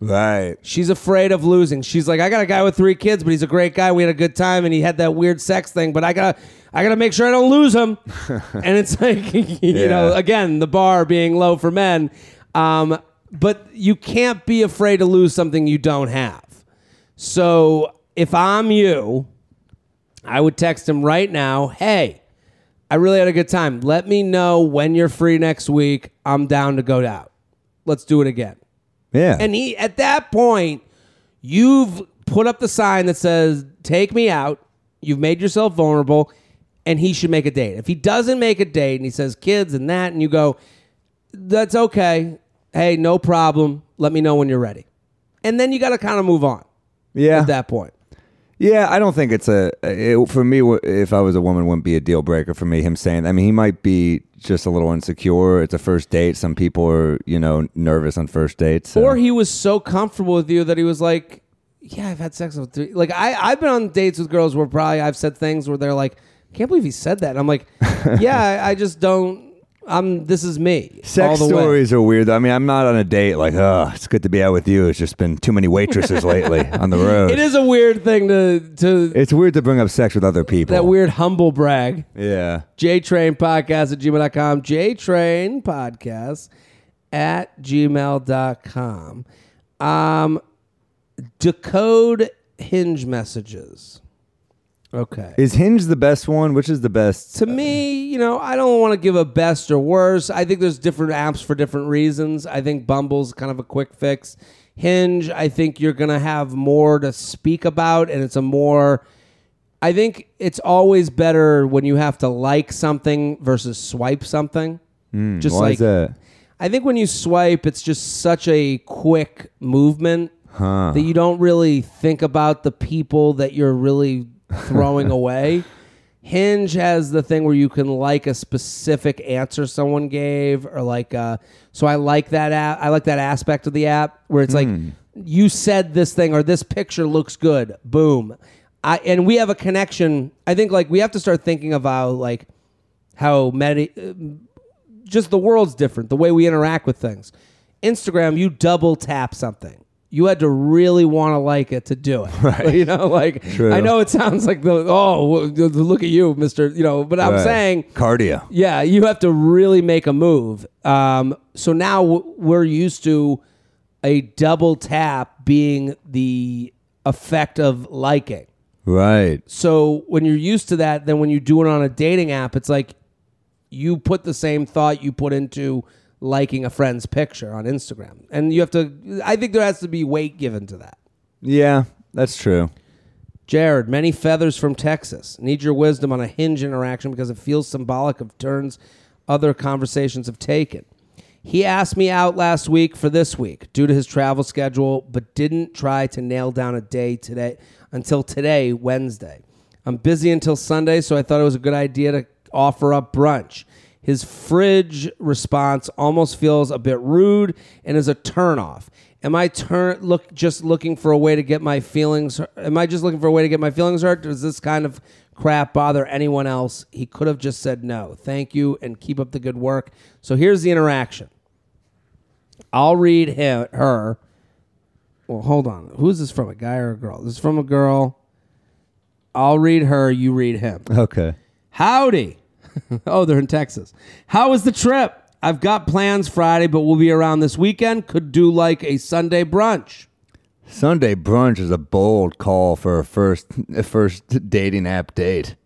Right. She's afraid of losing. She's like, I got a guy with three kids, but he's a great guy. We had a good time, and he had that weird sex thing. But I gotta, I gotta make sure I don't lose him. and it's like, you know, again, the bar being low for men. Um, but you can't be afraid to lose something you don't have. So if I'm you, I would text him right now. Hey, I really had a good time. Let me know when you're free next week. I'm down to go out. Let's do it again. Yeah. And he at that point, you've put up the sign that says, Take me out. You've made yourself vulnerable, and he should make a date. If he doesn't make a date and he says kids and that, and you go, That's okay. Hey, no problem. Let me know when you're ready. And then you got to kind of move on yeah. at that point. Yeah, I don't think it's a it, for me. If I was a woman, wouldn't be a deal breaker for me. Him saying, I mean, he might be just a little insecure. It's a first date. Some people are, you know, nervous on first dates. so- Or he was so comfortable with you that he was like, "Yeah, I've had sex with three. like I I've been on dates with girls where probably I've said things where they're like, can't believe he said that. And I'm like, yeah, I, I just don't. I'm. This is me. all Sex the way." stories are weird. I mean, I'm not on a date like, oh, it's good to be out with you. It's just been too many waitresses lately on the road. It is a weird thing to to It's weird to bring up sex with other people. that weird humble brag. Yeah. JTrain podcast at gmail.com. JTrain podcast at gmail.com. Um, decode hinge messages. Okay. Is Hinge the best one? Which is the best? to me, you know, I don't want to give a best or worst. I think there's different apps for different reasons. I think Bumble's kind of a quick fix. Hinge, I think you're going to have more to speak about, and it's a more. I think it's always better when you have to like something versus swipe something. Hmm, just Why like is that? I think when you swipe, it's just such a quick movement that you don't really think about the people that you're really throwing away. Hinge has the thing where you can like a specific answer someone gave, or like, uh, so I like that app. I like that aspect of the app where it's like you said this thing or this picture looks good. Boom. I, and we have a connection. I think like we have to start thinking about like how medi- just the world's different. The way we interact with things. Instagram, you double tap something. You had to really want to like it to do it. Right. You know, like True. I know it sounds like the oh look at you, Mister. You know, but I'm Right. saying cardio. yeah, you have to really make a move. Um, so now we're used to a double tap being the effect of liking. Right. So when you're used to that, then when you do it on a dating app, it's like you put the same thought you put into liking a friend's picture on Instagram. And you have to I think there has to be weight given to that. Yeah, that's true. Jared, many feathers from Texas. Need your wisdom on a hinge interaction because it feels symbolic of turns other conversations have taken. He asked me out last week for this week due to his travel schedule, but didn't try to nail down a day today until today, Wednesday. I'm busy until Sunday, so I thought it was a good idea to offer up brunch. His fridge response almost feels a bit rude and is a turnoff. Am I turn look just looking for a way to get my feelings? Am I just looking for a way to get my feelings hurt? Does this kind of crap bother anyone else? He could have just said no. Thank you and keep up the good work. So here's the interaction. I'll read him, her. Well, hold on. Who's this from? A guy or a girl? This is from a girl. I'll read her. You read him. Okay. Howdy. oh, they're in Texas. How was the trip? I've got plans Friday, but we'll be around this weekend. Could do like a Sunday brunch. Sunday brunch is a bold call for a first a first dating app date.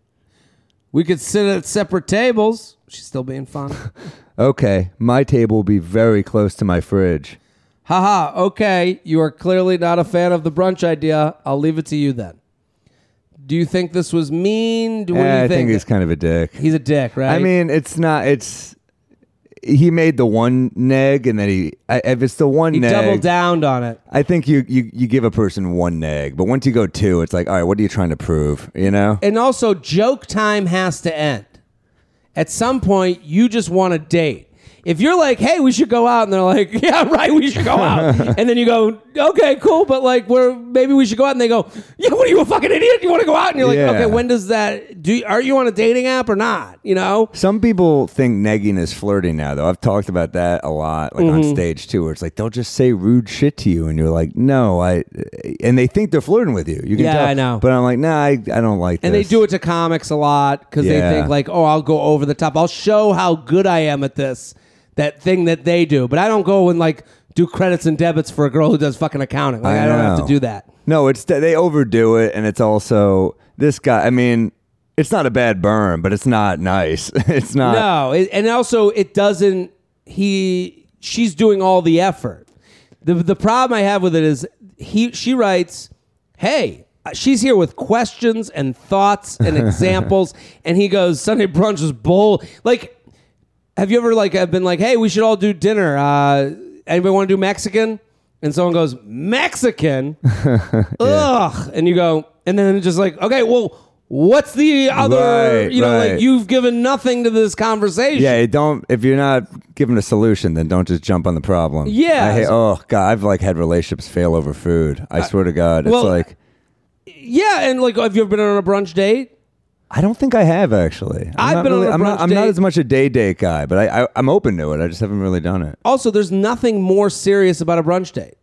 We could sit at separate tables. She's still being fun. Okay, my table will be very close to my fridge. Haha, okay. You are clearly not a fan of the brunch idea. I'll leave it to you then. Do you think this was mean? Do, what do you I think think? he's kind of a dick. He's a dick, right? I mean, it's not. It's he made the one neg, and then he I- if it's the one He neg, doubled down on it. I think you, you you give a person one neg, but once you go two, it's like, all right, what are you trying to prove? You know? And also, joke time has to end. At some point, you just want to date. If you're like, "Hey, we should go out," and they're like, "Yeah, right, we should go out," and then you go, "Okay, cool," but like, we're maybe we should go out, and they go, "Yeah, what are you a fucking idiot? You want to go out?" And you're like, Yeah. "Okay, when does that? Do are you on a dating app or not?" You know? Some people think negging is flirting now, though. I've talked about that a lot, like on Mm-hmm. stage too, where it's like they'll just say rude shit to you, and you're like, no, I, and they think they're flirting with you. You can Yeah, tell. I know. but I'm like, nah, I, I don't like. And this. they do it to comics a lot because Yeah. they think like, "Oh, I'll go over the top. I'll show how good I am at this." That thing that they do, but I don't go and like do credits and debits for a girl who does fucking accounting. Like I, don't have to do that. No, it's they overdo it, and it's also this guy. I mean, it's not a bad burn, but it's not nice. it's not. No, it, and also it doesn't. He, she's doing all the effort. the The problem I have with it is he, she writes, "Hey, she's here with questions and thoughts and examples," and he goes, "Sunday brunch is bull." Like, have you ever like have been like, "Hey, we should all do dinner. Uh, anybody want to do Mexican?" And someone goes, "Mexican." Ugh, and you go, and then it's just like, okay, well. What's the other? Right, you know, like you've given nothing to this conversation. Yeah, don't. If you're not given a solution, then don't just jump on the problem. Yeah. I hate, oh god, I've like had relationships fail over food. I swear to God, it's well, like Yeah, and like, have you ever been on a brunch date? I don't think I have actually. I'm I've not been on really, a I'm not. I'm not as much a day date guy, but I, I I'm open to it. I just haven't really done it. Also, there's nothing more serious about a brunch date.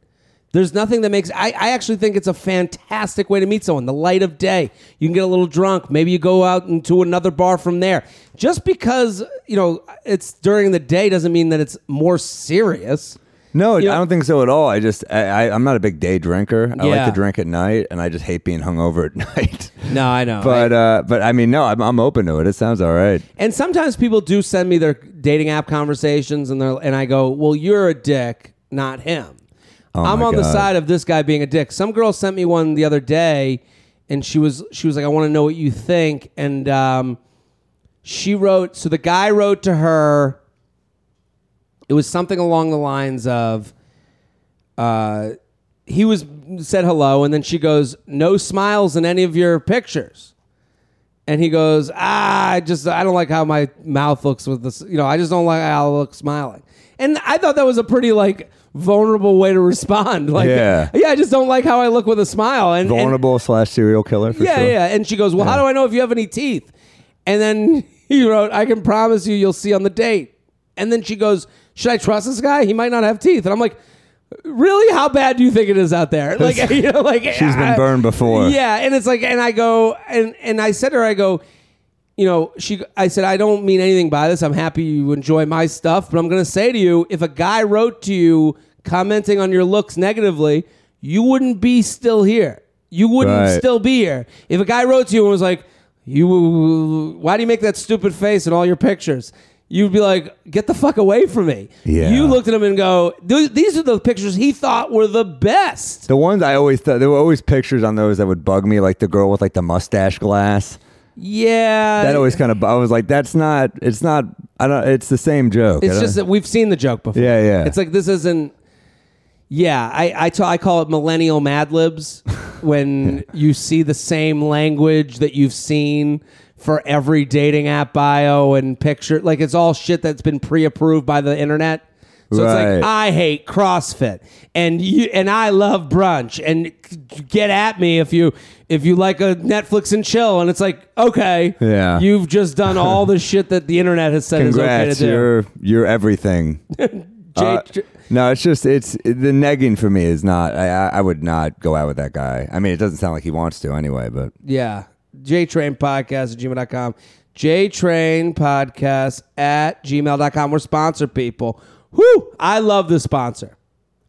There's nothing that makes. I, I actually think it's a fantastic way to meet someone. The light of day. You can get a little drunk. Maybe you go out into another bar from there. Just because you know it's during the day doesn't mean that it's more serious. No, You know- I don't think so at all. I just I, I I'm not a big day drinker. I like to drink at night, and I just hate being hungover at night. No, I know. But uh, but I mean, no, I'm I'm open to it. It sounds all right. And sometimes people do send me their dating app conversations, and they're and I go, "Well, you're a dick, not him." Oh I'm on the side of this guy being a dick. Some girl sent me one the other day, and she was she was like, "I want to know what you think," and um, she wrote. So the guy wrote to her. It was something along the lines of, uh, he was said hello, and then she goes, "No smiles in any of your pictures." and he goes, ah, I just I don't like how my mouth looks with this. You know, I just don't like how I look smiling. And I thought that was a pretty like vulnerable way to respond. Like, Yeah. yeah, I just don't like how I look with a smile. And and- Vulnerable slash serial killer for yeah, sure. yeah. And she goes, well, how do I know if you have any teeth? And then he wrote, I can promise you, you'll see on the date. And then she goes, should I trust this guy? He might not have teeth. And I'm like. Really? How bad do you think it is out there? Like, you know, like She's been I- burned before. Yeah, and it's like, and I go, and and I said to her, I go, you know, she, I said, I don't mean anything by this. I'm happy you enjoy my stuff, but I'm going to say to you, if a guy wrote to you commenting on your looks negatively, you wouldn't be still here. You wouldn't Right. still be here. If a guy wrote to you and was like, you, why do you make that stupid face in all your pictures? You'd be like, get the fuck away from me. Yeah. You looked at him and go, "Th- these are the pictures he thought were the best. The ones I always thought there were always pictures on those that would bug me, like the girl with like the mustache glass. Yeah. That always kind of I was like, that's not. It's not. I don't. It's the same joke. It's just that we've seen the joke before. Yeah, yeah. It's like this isn't. Yeah, I I I call it millennial Mad Libs when you see the same language that you've seen for every dating app bio and picture. Like it's all shit that's been pre-approved by the internet. So it's like I hate CrossFit and you and I love brunch and get at me if you if you like a Netflix and chill and it's like okay Yeah. you've just done all the shit that the internet has said is okay Congrats, to do. you're you're everything. Jay- Uh, no, it's just it's the negging for me is not. I I would not go out with that guy. I mean, it doesn't sound like he wants to anyway. But Yeah. JTrain Podcast at gmail.com. JTrain Podcast at gmail.com. We're sponsored people. Whoo! I love this sponsor.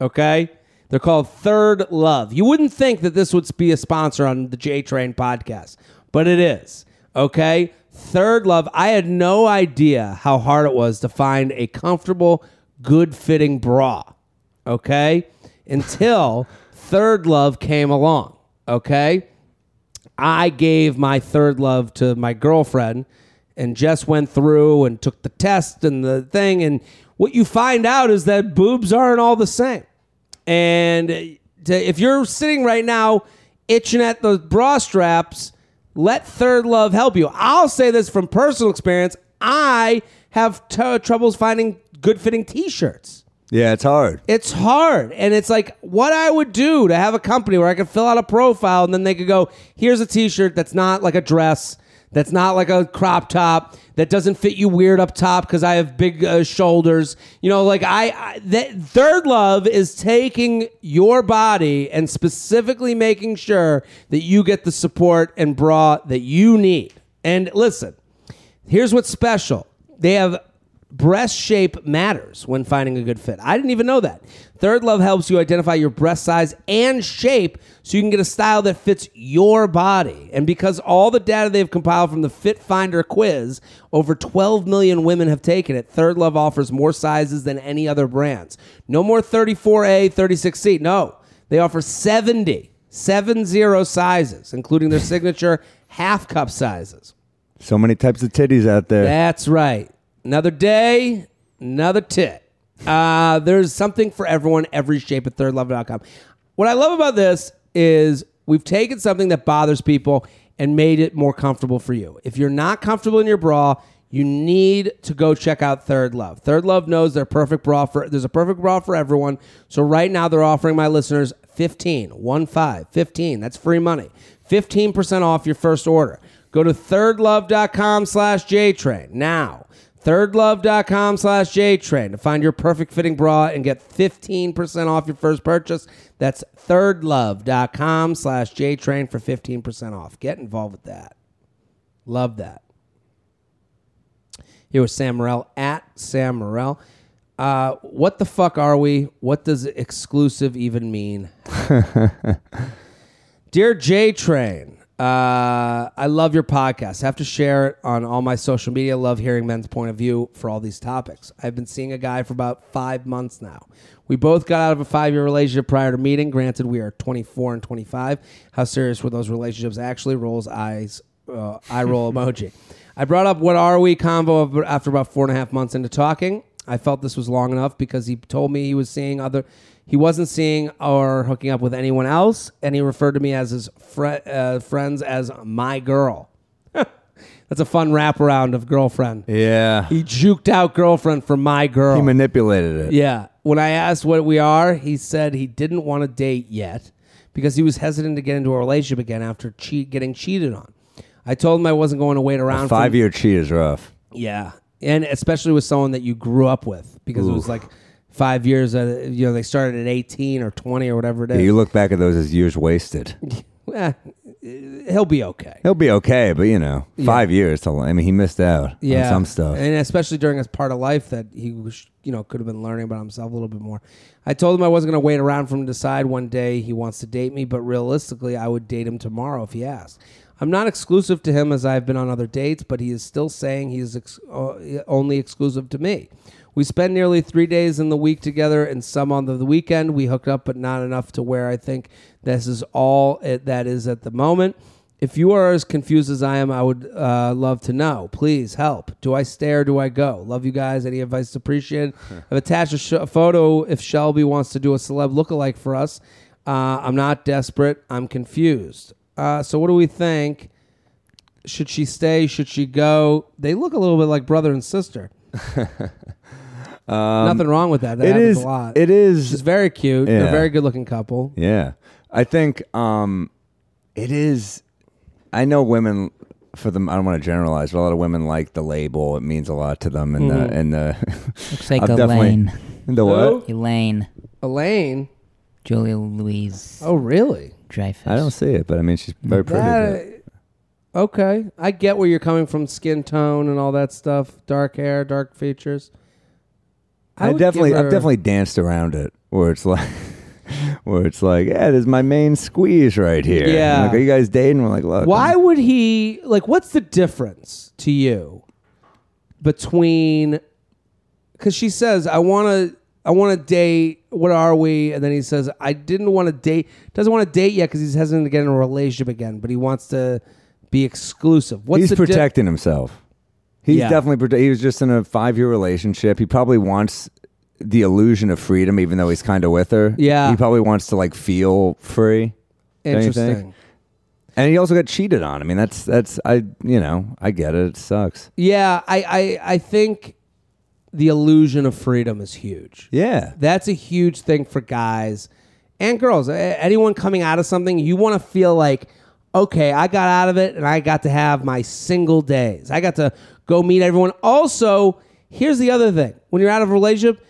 Okay? They're called Third Love. You wouldn't think that this would be a sponsor on the JTrain Podcast, but it is. Okay? Third Love. I had no idea how hard it was to find a comfortable, good fitting bra. Okay? Until Third Love came along. Okay? I gave my third love to my girlfriend, and Jess went through and took the test and the thing, and what you find out is that boobs aren't all the same. And to, if you're sitting right now itching at the bra straps, let Third Love help you. I'll say this from personal experience. I have t- troubles finding good fitting t-shirts. Yeah, it's hard. It's hard. And it's like what I would do to have a company where I could fill out a profile and then they could go, here's a t shirt that's not like a dress, that's not like a crop top, that doesn't fit you weird up top because I have big uh, shoulders. You know, like I, I Third Love is taking your body and specifically making sure that you get the support and bra that you need. And listen, Here's what's special. They have breast shape matters when finding a good fit. I didn't even know that. Third Love helps you identify your breast size and shape so you can get a style that fits your body. And because all the data they've compiled from the Fit Finder quiz, over 12 million women have taken it. Third Love offers more sizes than any other brands. No more 34A, 36C. No. They offer 70, 70 sizes, including their signature half cup sizes. So many types of titties out there. That's right. Another day, another tit. Uh, there's something for everyone, every shape at thirdlove.com. What I love about this is we've taken something that bothers people and made it more comfortable for you. If you're not comfortable in your bra, you need to go check out Third Love. Third Love knows their perfect bra for there's a perfect bra for everyone. So right now they're offering my listeners 15, 1 5, 15. That's free money. 15% off your first order. Go to thirdlove.com slash JTrain now. Thirdlove.com slash JTrain to find your perfect fitting bra and get 15% off your first purchase. That's thirdlove.com slash JTrain for 15% off. Get involved with that. Love that. Here with Sam Morril at Sam Morril. Uh, what the fuck are we? What does exclusive even mean? Dear J Train, uh, I love your podcast. have to share it on all my social media. Love hearing men's point of view for all these topics. I've been seeing a guy for about five months now. We both got out of a five year relationship prior to meeting. Granted, we are 24 and 25. How serious were those relationships? Actually, rolls eyes, uh, eye roll emoji. I brought up what are we convo after about four and a half months into talking. I felt this was long enough because he told me he was seeing other. He wasn't seeing or hooking up with anyone else, and he referred to me as his uh, friends as my girl. That's a fun wraparound of girlfriend. Yeah. He juked out girlfriend for my girl. He manipulated it. Yeah. When I asked what we are, he said he didn't want to date yet because he was hesitant to get into a relationship again after cheat, getting cheated on. I told him I wasn't going to wait around. for- Five year cheat is rough. yeah, and especially with someone that you grew up with, because it was like five years. Uh, you know, they started at eighteen or twenty or whatever it Yeah, you look back at those as years wasted. Eh, he'll be okay. He'll be okay, but you know, five years. To, I mean, he missed out Yeah, on some stuff. and especially during his part of life that he was, you know, could have been learning about himself a little bit more. I told him I wasn't going to wait around for him to decide one day he wants to date me, but realistically, I would date him tomorrow if he asked. I'm not exclusive to him as I've been on other dates, but he is still saying he is ex- uh, only exclusive to me. We spend nearly three days in the week together and some on the, weekend. We hooked up, but not enough to where I think this is all it, that is at the moment. If you are as confused as I am, I would uh, love to know. Please help. Do I stay or do I go? Love you guys. Any advice appreciated. I've attached a, sh- a photo if Shelby wants to do a celeb lookalike for us. Uh, I'm not desperate. I'm confused. Uh, so, what do we think? Should she stay? Should she go? They look a little bit like brother and sister. Nothing wrong with that. That Um, it happens is. a lot. It is. She's very cute. They're a very good looking couple. Yeah. I think um it is I know women for them I don't want to generalize, but a lot of women like the label. It means a lot to them and the and the Looks like I've definitely- Elaine. the what? Elaine. Elaine. Julia Louis Oh, really? Dreyfus. I don't see it, but I mean she's very pretty. That- okay, I get where you're coming from. Skin tone and all that stuff. Dark hair, dark features. I, would definitely give I've definitely danced around it where it's like where it's like, yeah, there's my main squeeze right here. Yeah. Like, are you guys dating? We're like, look. Why would he like? What's the difference to you between? Because she says, "I want to, I want to date. What are we?" And then he says, "I didn't want to date. Doesn't want to date yet because he's hesitant to get in a relationship again, but he wants to be exclusive." What's He's the di- protecting himself. He's Yeah. definitely he was just in a five year relationship. He probably wants the illusion of freedom, even though he's kind of with her. Yeah. he probably wants to like feel free. Don't you think? Interesting. And he also got cheated on. I mean, that's that's I you know I get it. It sucks. Yeah, I, I I think the illusion of freedom is huge. Yeah, That's a huge thing for guys and girls. Anyone coming out of something, you want to feel like, okay, I got out of it and I got to have my single days. I got to go meet everyone. Also, here's the other thing when you're out of a relationship,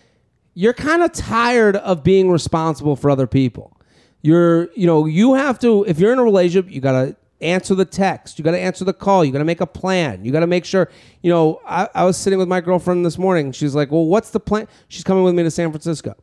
you're kind of tired of being responsible for other people. You're, you know, you have to, if you're in a relationship, you got to answer the text. You got to answer the call. You got to make a plan. You got to make sure, you know, I, I was sitting with my girlfriend this morning. She's like, well, what's the plan? She's coming with me to San Francisco.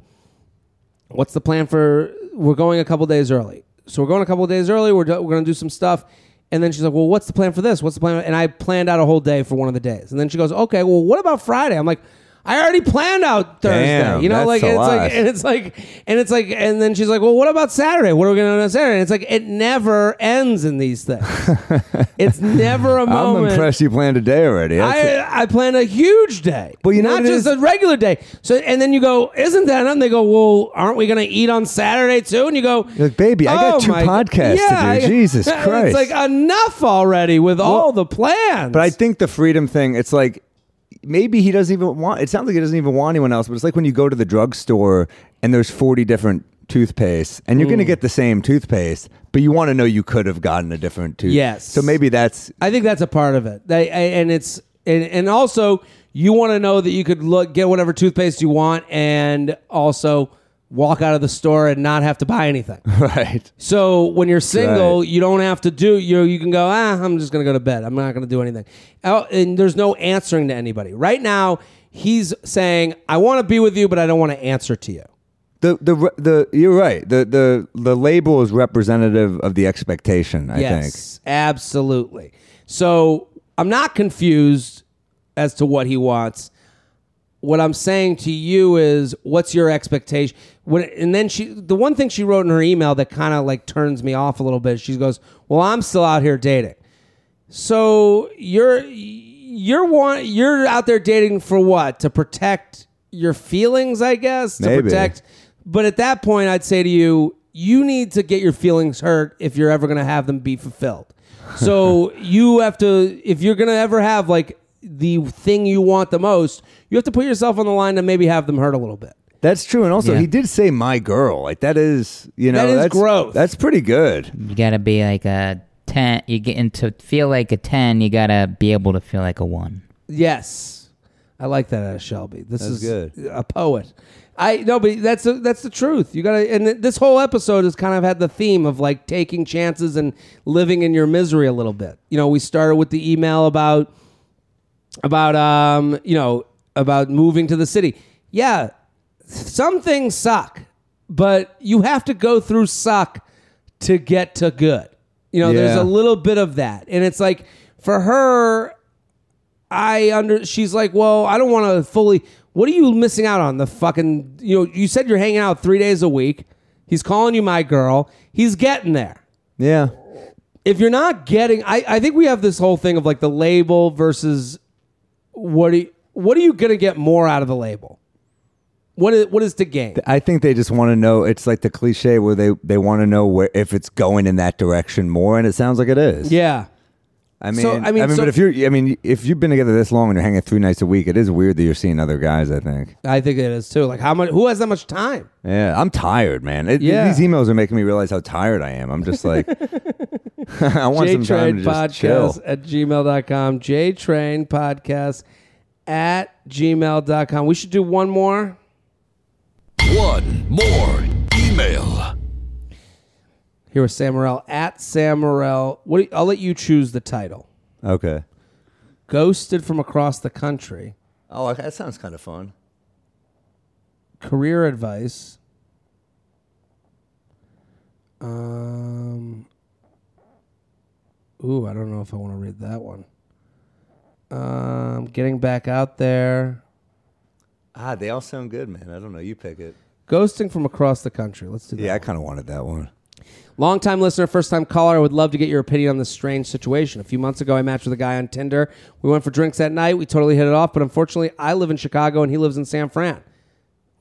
What's the plan for, we're going a couple days early. So we're going a couple days early. We're, do, we're going to do some stuff. And then she's like, well, what's the plan for this? What's the plan? And I planned out a whole day for one of the days. And then she goes, okay, well, what about Friday? I'm like, I already planned out Thursday. Damn, you know, like a it's lot. like and it's like and it's like and then she's like, Well, what about Saturday? What are we gonna do on Saturday? And it's like it never ends in these things. it's never a moment. I'm impressed you planned a day already. That's I, I plan a huge day. Well, you know not just is? a regular day. So and then you go, isn't that enough? And they go, well, aren't we going to eat on Saturday too? And you go, You're like, baby, I got "Oh two podcasts to do. I- Jesus Christ. It's like enough already with all the plans. But I think the freedom thing, it's like maybe he doesn't even want. It sounds like he doesn't even want anyone else. But it's like when you go to the drugstore and there's 40 different toothpaste, and you're Mm. going to get the same toothpaste, but you want to know you could have gotten a different tooth. Yes. So maybe that's I think that's a part of it. They, and it's and, and also you want to know that you could look get whatever toothpaste you want and also walk out of the store and not have to buy anything. right. So when you're single, right. you don't have to do you. You can go. Ah, I'm just gonna go to bed. I'm not gonna do anything. Oh, and there's no answering to anybody right now. He's saying, "I want to be with you, but I don't want to answer to you." The, the the you're right. The the the label is representative of the expectation. I think. yes, absolutely. So I'm not confused as to what he wants. What I'm saying to you is, what's your expectation? When, and then she, the one thing she wrote in her email that kind of like turns me off a little bit. She goes, "Well, I'm still out here dating." So you're you're one you're out there dating for what? To protect your feelings, I guess. To Maybe. protect. But at that point, I'd say to you, you need to get your feelings hurt if you're ever going to have them be fulfilled. So you have to, if you're going to ever have like the thing you want the most, you have to put yourself on the line to maybe have them hurt a little bit. That's true, and also Yeah. he did say "my girl." Like that is, you know, That is that's growth. That's pretty good. You gotta be like a ten. You get into feel like a ten. You gotta be able to feel like a one. Yes, I like that out of Shelby. This That's is good. A poet. I no, but that's that's the truth. You gotta, and th- this whole episode has kind of had the theme of like taking chances and living in your misery a little bit. You know, we started with the email about about um, you know, about moving to the city. Yeah, some things suck, but you have to go through suck to get to good. You know, there's a little bit of that. And it's like for her I under she's like, "Well, I don't want to fully What are you missing out on? The fucking, you know, you said you're hanging out 3 days a week. He's calling you my girl. He's getting there Yeah. if you're not getting I, I think we have this whole thing of like the label versus what are you, what are you gonna get more out of the label what is what is the game I think they just want to know. It's like the cliche where they they want to know where if it's going in that direction more, and it sounds like it is. yeah I mean, So, I mean, so- but if you're, I mean, if you've been together this long and you're hanging three nights a week, it is weird that you're seeing other guys. I think. i think it is too like how much who has that much time Yeah, I'm tired, man. It, Yeah. These emails are making me realize how tired I am. I'm just like, I want some time to just chill. jtrainpodcast at gmail.com jtrain podcast at gmail.com we should do one more One more email. here with sam Morril at sam Morril. what do you- i'll let you choose the title Okay. ghosted from across the country Oh, okay, that sounds kind of fun. career advice. Um. Ooh, I don't know if I want to read that one. Um, getting back out there, Ah, they all sound good, man. I don't know. You pick it. ghosting from across the country. Let's do that. Yeah, I kind of wanted that one. Longtime listener, first time caller. I would love to get your opinion on this strange situation. A few months ago, I matched with a guy on Tinder. We went for drinks that night. We totally hit it off, but unfortunately, I live in Chicago and he lives in San Fran.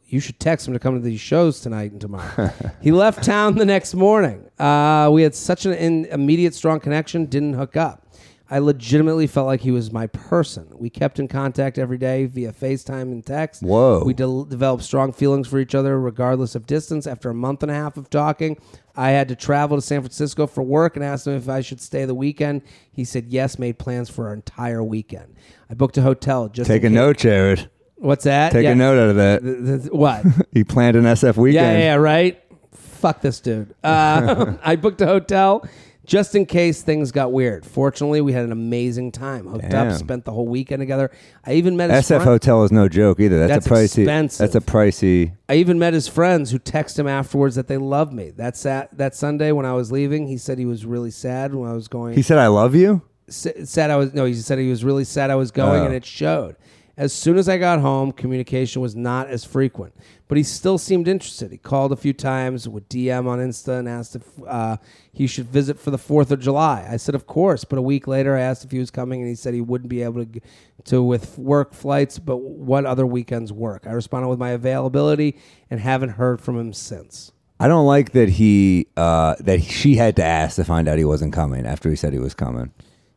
You should text him to come to these shows tonight and tomorrow. he left town the next morning. Uh, we had such an in, immediate, strong connection, didn't hook up. I legitimately felt like he was my person. We kept in contact every day via FaceTime and text. Whoa. We de- developed strong feelings for each other regardless of distance. After a month and a half of talking, I had to travel to San Francisco for work and asked him if I should stay the weekend. He said yes, made plans for our entire weekend. I booked a hotel just Take a note, Jared. What's that? Take Yeah. a note out of that. Th- th- what? He planned an SF weekend. yeah, yeah, right. Fuck this dude. Uh, I booked a hotel just in case things got weird. Fortunately, we had an amazing time. Hooked Damn. up, spent the whole weekend together. I even met his SF friend- hotel is no joke either. That's, That's a pricey. expensive. That's a pricey. I even met his friends who text him afterwards that they love me. That sat that Sunday when I was leaving, he said he was really sad when I was going. He said, "I love you." s- said I was no. He said he was really sad I was going, Oh. and it showed. As soon as I got home, communication was not as frequent, but he still seemed interested. He called a few times, would DM on Insta, and asked if uh, he should visit for the Fourth of July. I said, of course. But a week later, I asked if he was coming, and he said he wouldn't be able to to with work flights, but what other weekends work. I responded with my availability, and haven't heard from him since. I don't like that he uh, that she had to ask to find out he wasn't coming after he said he was coming.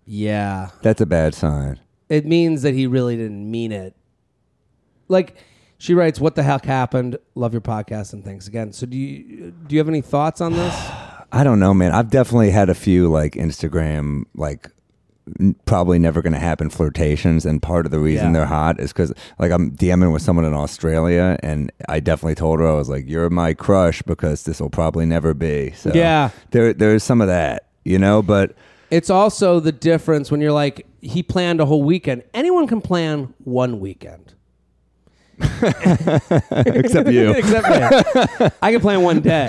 Yeah, That's a bad sign. It means that he really didn't mean it. Like she writes, "What the heck happened? Love your podcast and thanks again." So do you do you have any thoughts on this? I don't know, man. I've definitely had a few like Instagram like n- probably never going to happen flirtations and part of the reason Yeah. they're hot is cuz like I'm DMing with someone in Australia and I definitely told her I was like you're my crush because this will probably never be. So Yeah. There there's some of that, you know, but It's also the difference when you're like he planned a whole weekend. Anyone can plan one weekend. except you. Except me. I can plan one day.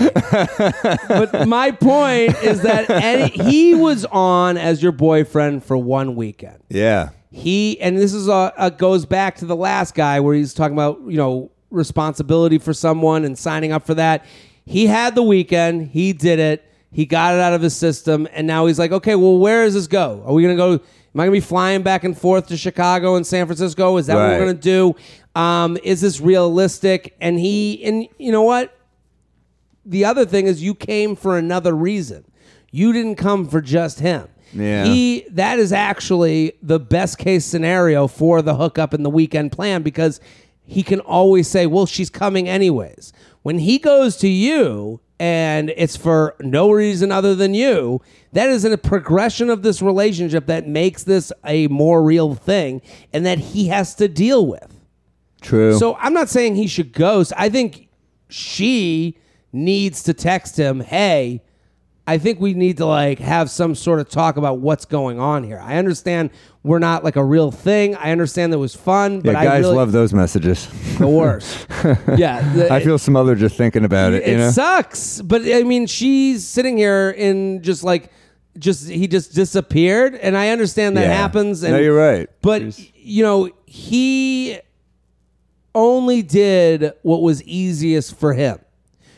but my point is that any, he was on as your boyfriend for one weekend. yeah. he and this is uh, uh, goes back to the last guy where he's talking about you know responsibility for someone and signing up for that he had the weekend he did it he got it out of his system and now he's like okay well where does this go are we gonna go am i gonna be flying back and forth to chicago and san francisco is that what Right. we're gonna do um, is this realistic and he and you know what the other thing is you came for another reason. You didn't come for just him. Yeah. He that is actually the best case scenario for the hookup and the weekend plan because he can always say, "Well, she's coming anyways." When he goes to you and it's for no reason other than you, that is a progression of this relationship that makes this a more real thing and that he has to deal with. True. So I'm not saying he should ghost. I think she needs to text him, "Hey, I think we need to like have some sort of talk about what's going on here." I understand we're not like a real thing. I understand that it was fun, but yeah, I guys really, love those messages. the worst. yeah, the- I feel smother just thinking about it, it you know. sucks. But I mean, she's sitting here in just like just he just disappeared, and I understand that Yeah. happens. And No, you're right. But you know, he only did what was easiest for him.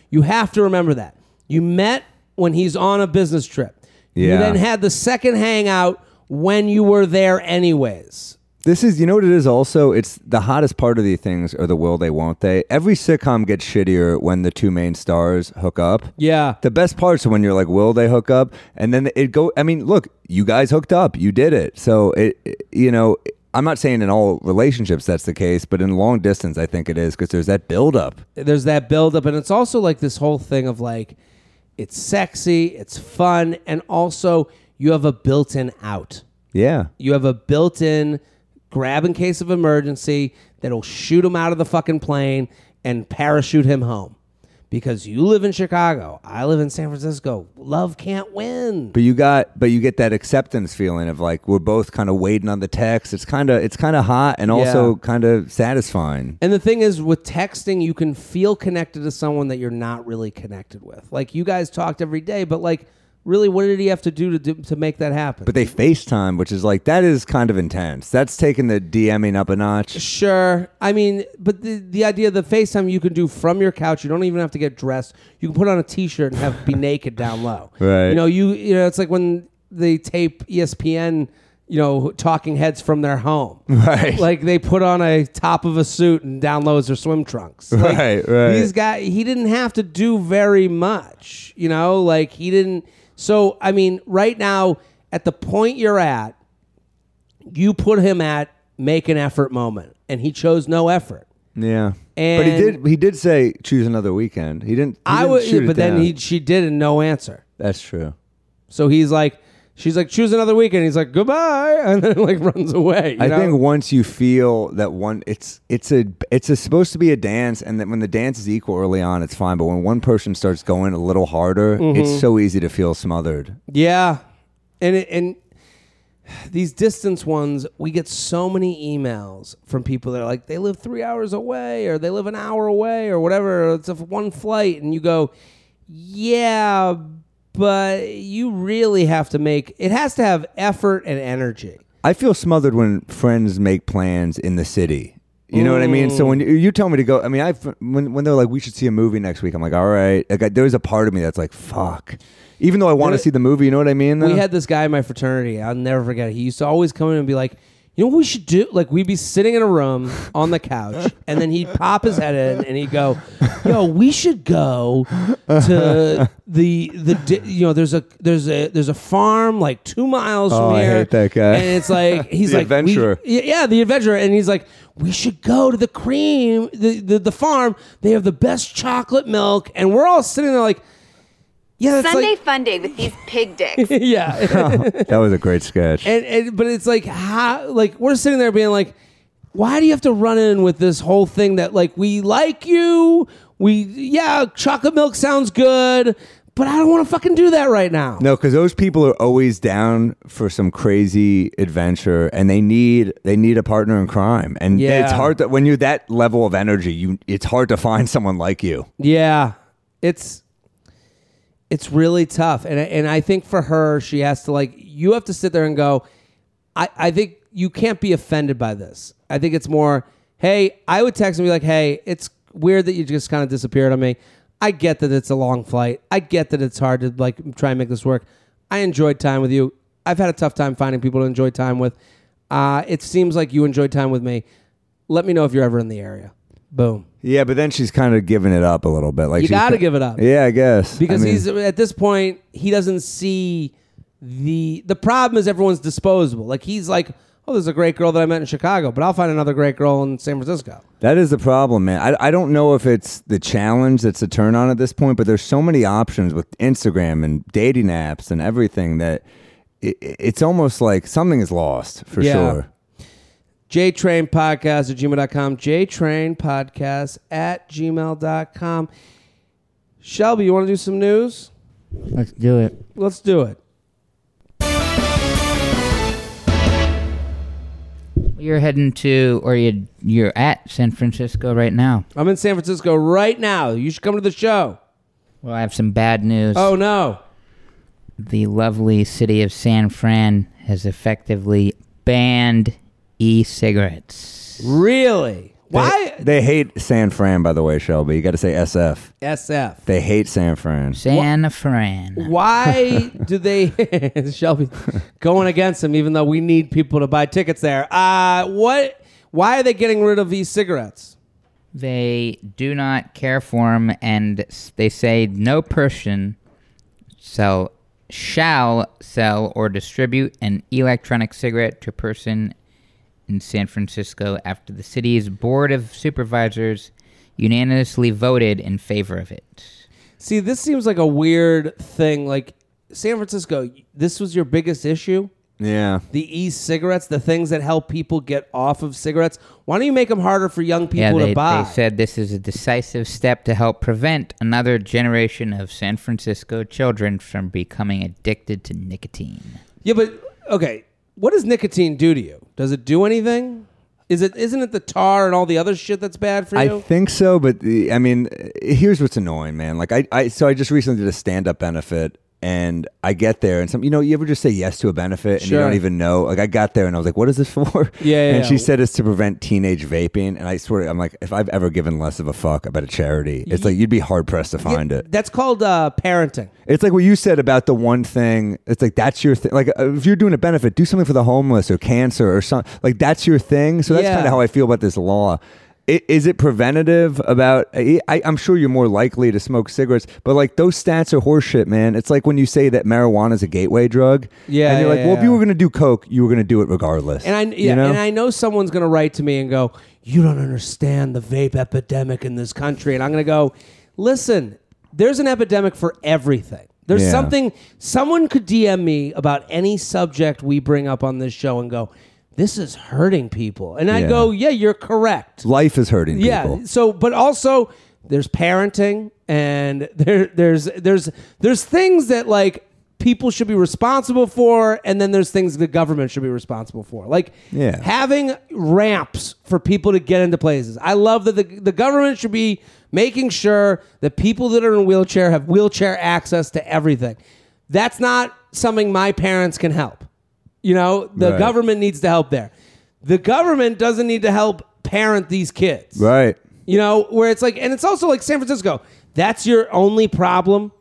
You have to remember that. You met when he's on a business trip. You then had the second hangout when you were there anyways. This is, you know what it is also? It's the hottest part of these things are the will they, won't they. Every sitcom gets shittier when the two main stars hook up. Yeah. The best parts are when you're like, will they hook up? And then it go, I mean, look, you guys hooked up. You did it. So, it, it- you know, I'm not saying in all relationships that's the case, but in long distance, I think it is because there's that buildup. there's that buildup, and it's also like this whole thing of like, it's sexy, it's fun, and also you have a built-in out. Yeah. You have a built-in grab in case of emergency that'll shoot him out of the fucking plane and parachute him home. Because you live in Chicago, I live in San Francisco. Love can't win. But you got, but you get that acceptance feeling of like we're both kind of waiting on the text. It's kind of, it's kind of hot and also Yeah. kind of satisfying. And the thing is, with texting, you can feel connected to someone that you're not really connected with. Like you guys talked every day, but like really, what did he have to do to do, to make that happen? But they FaceTime, which is like that is kind of intense. That's taking the DMing up a notch. Sure. I mean, but the the idea of the FaceTime you can do from your couch. You don't even have to get dressed. You can put on a t-shirt and have be naked down low. Right. You know, you you know, it's like when they tape ESPN, you know, talking heads from their home. Right. Like they put on a top of a suit and downloads their swim trunks. Like, Right, right. These guys he didn't have to do very much, you know, like he didn't so I mean, right now at the point you're at, you put him at make an effort moment and he chose no effort. Yeah. but he did he did say choose another weekend. He didn't he I didn't would but then down. he she did and no answer. That's true. So he's like she's like choose another weekend. He's like goodbye and then like runs away. you I know? think once you feel that one, it's it's a it's a, supposed to be a dance, and that when the dance is equal early on, it's fine. But when one person starts going a little harder, Mm-hmm. it's so easy to feel smothered. Yeah, and it, and these distance ones, we get so many emails from people that are like they live three hours away or they live an hour away or whatever. It's a one flight, and you go, yeah, but you really have to make it has to have effort and energy. I feel smothered when friends make plans in the city. You know what I mean? So when you, you tell me to go, I mean, I when when they're like, we should see a movie next week, I'm like, all right. Like, I, there's a part of me that's like, fuck. Even though I want to see the movie, you know what I mean? We had this guy in my fraternity. I'll never forget it. He used to always come in and be like, you know what we should do? Like we'd be sitting in a room on the couch, and then he'd pop his head in and he'd go, "Yo, we should go to the the di- you know there's a there's a there's a farm like two miles Oh, from I here, hate that guy. and it's like he's The like we- adventurer. yeah, yeah, the adventurer, and he's like, we should go to the cream the, the the farm. They have the best chocolate milk, and we're all sitting there like, yeah, that's Sunday like, fun day with these pig dicks. yeah. that was a great sketch. And, and but it's like how like we're sitting there being like, why do you have to run in with this whole thing that like we like you, we yeah, chocolate milk sounds good, but I don't want to fucking do that right now. No, because those people are always down for some crazy adventure, and they need they need a partner in crime. And Yeah. it's hard to when you're that level of energy, you it's hard to find someone like you. Yeah, it's it's really tough, and and I think for her, she has to like you have to sit there and go. I I think you can't be offended by this. I think it's more, hey, I would text and be like, hey, it's weird that you just kind of disappeared on me. I get that it's a long flight. I get that it's hard to like try and make this work. I enjoyed time with you. I've had a tough time finding people to enjoy time with. Uh, it seems like you enjoyed time with me. Let me know if you're ever in the area. Boom. Yeah, but then she's kind of giving it up a little bit. Like You she's gotta ki- give it up. Yeah, I guess because I mean, he's at this point he doesn't see the the problem is everyone's disposable like he's like oh there's a great girl that i met in chicago but i'll find another great girl in san francisco that is the problem, man. I I don't know if it's the challenge that's a turn on at this point, but there's so many options with Instagram and dating apps and everything that it, it's almost like something is lost for Yeah. sure. Jtrain podcast at gmail.com jtrain podcast at gmail.com shelby you want to do some news Let's do it. let's do it You're heading to, or you you're at San Francisco right now. i'm in san francisco right now you should come to the show Well, I have some bad news. oh no the lovely city of San Fran has effectively banned e-cigarettes. really why They hate San Fran, by the way, Shelby. You got to say SF. sf They hate San Fran. San Fran. Why do they Shelby going against them? even though we need people to buy tickets there? Uh what why are they getting rid of e-cigarettes? They do not care for them, and they say no person sell shall sell or distribute an electronic cigarette to a person in San Francisco after the city's board of supervisors unanimously voted in favor of it. See, this seems like a weird thing like San Francisco, this was your biggest issue? Yeah. The e-cigarettes, the things that help people get off of cigarettes. Why don't you make them harder for young people yeah, they, to buy? they said this is a decisive step to help prevent another generation of San Francisco children from becoming addicted to nicotine. yeah, but okay, what does nicotine do to you? Does it do anything? Is it isn't it the tar and all the other shit that's bad for you? I think so, but the, I mean, here's what's annoying, man. Like I, I, so I just recently did a stand-up benefit and I get there and some you know you ever just say yes to a benefit and you don't even know like I got there and I was like what is this for Yeah, yeah, and yeah. she said it's to prevent teenage vaping and I swear I'm like if I've ever given less of a fuck about a charity it's like you'd be hard pressed to find Yeah, it That's called uh, parenting. it's like what you said about the one thing. It's like that's your thing. Like uh, if you're doing a benefit, do something for the homeless or cancer or something. Like that's your thing. So that's Yeah. kind of how I feel about this law. Is it preventative about? I, I'm sure you're more likely to smoke cigarettes, but like those stats are horseshit, man. It's like when you say that marijuana is a gateway drug. Yeah, and you're yeah, like, well, if you were going to do coke, you were going to do it regardless. And I yeah, you know? and I know someone's going to write to me and go, "You don't understand the vape epidemic in this country." And I'm going to go, "Listen, there's an epidemic for everything. There's Yeah. something someone could DM me about any subject we bring up on this show and go, "This is hurting people." And I Yeah. go, "Yeah, you're correct." Life is hurting people. Yeah. So, but also there's parenting and there there's there's there's things that like people should be responsible for and then there's things the government should be responsible for. Like Yeah. having ramps for people to get into places. I love that the the government should be making sure that people that are in a wheelchair have wheelchair access to everything. That's not something my parents can help. You know, the Right. government needs to help there. The government doesn't need to help parent these kids. Right. You know, where it's like, and it's also like San Francisco. That's your only problem.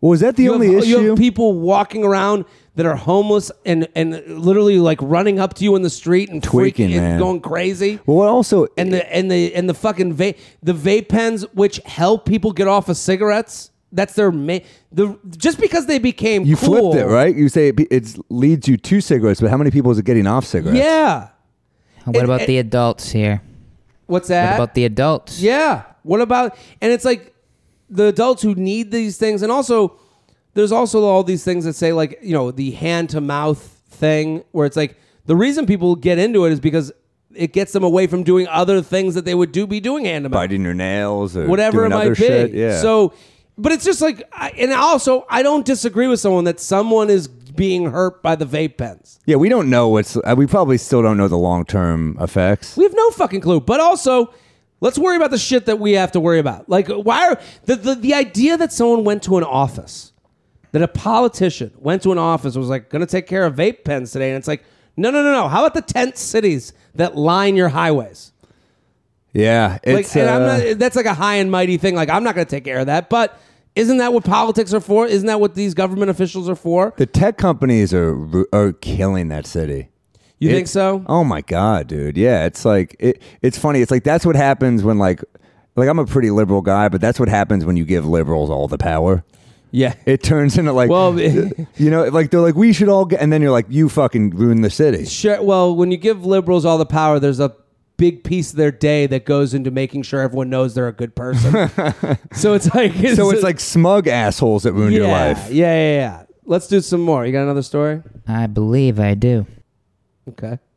Well, is that the You only have, issue? You have people walking around that are homeless and and literally like running up to you in the street and Tweaking, freaking and going crazy. well, also And the and the and the fucking vape the vape pens which help people get off of cigarettes. That's their main. The just because they became you cool, flipped it, right? You say it, it leads you to cigarettes, but how many people is it getting off cigarettes? Yeah. What And- about and- the adults here? What's What that? about the adults? Yeah. What about and it's like the adults who need these things and also there's also all these things that say like, you know, the hand to mouth thing where it's like the reason people get into it is because it gets them away from doing other things that they would do be doing hand to mouth. biting your nails or Whatever doing it might other be. shit. Yeah. So but it's just like I, and also I don't disagree with someone that someone is being hurt by the vape pens. yeah, we don't know what's. Uh, we probably still don't know the long term effects. We have no fucking clue. But also, let's worry about the shit that we have to worry about. Like, why are the, the, the idea that someone went to an office, that a politician went to an office and was like, going to take care of vape pens today. And it's like, no, no, no, no. How about the tent cities that line your highways? Yeah, it's. like, and I'm uh, not, that's like a high and mighty thing. Like, I'm not going to take care of that. But isn't that what politics are for? Isn't that what these government officials are for? the tech companies are are killing that city. You It- think so? Oh my god, dude. Yeah, it's like it. It's funny. It's like that's what happens when like. Like I'm a pretty liberal guy, but that's what happens when you give liberals all the power. Yeah. It turns into like, Well, you know, like they're like, we should all get, and then you're like, you fucking ruin the city. Sure. Well, when you give liberals all the power, there's a big piece of their day that goes into making sure everyone knows they're a good person. so it's like So it's like smug assholes that ruin yeah, your life. Yeah, yeah, yeah. Let's do some more. You got another story? I believe I do. Okay.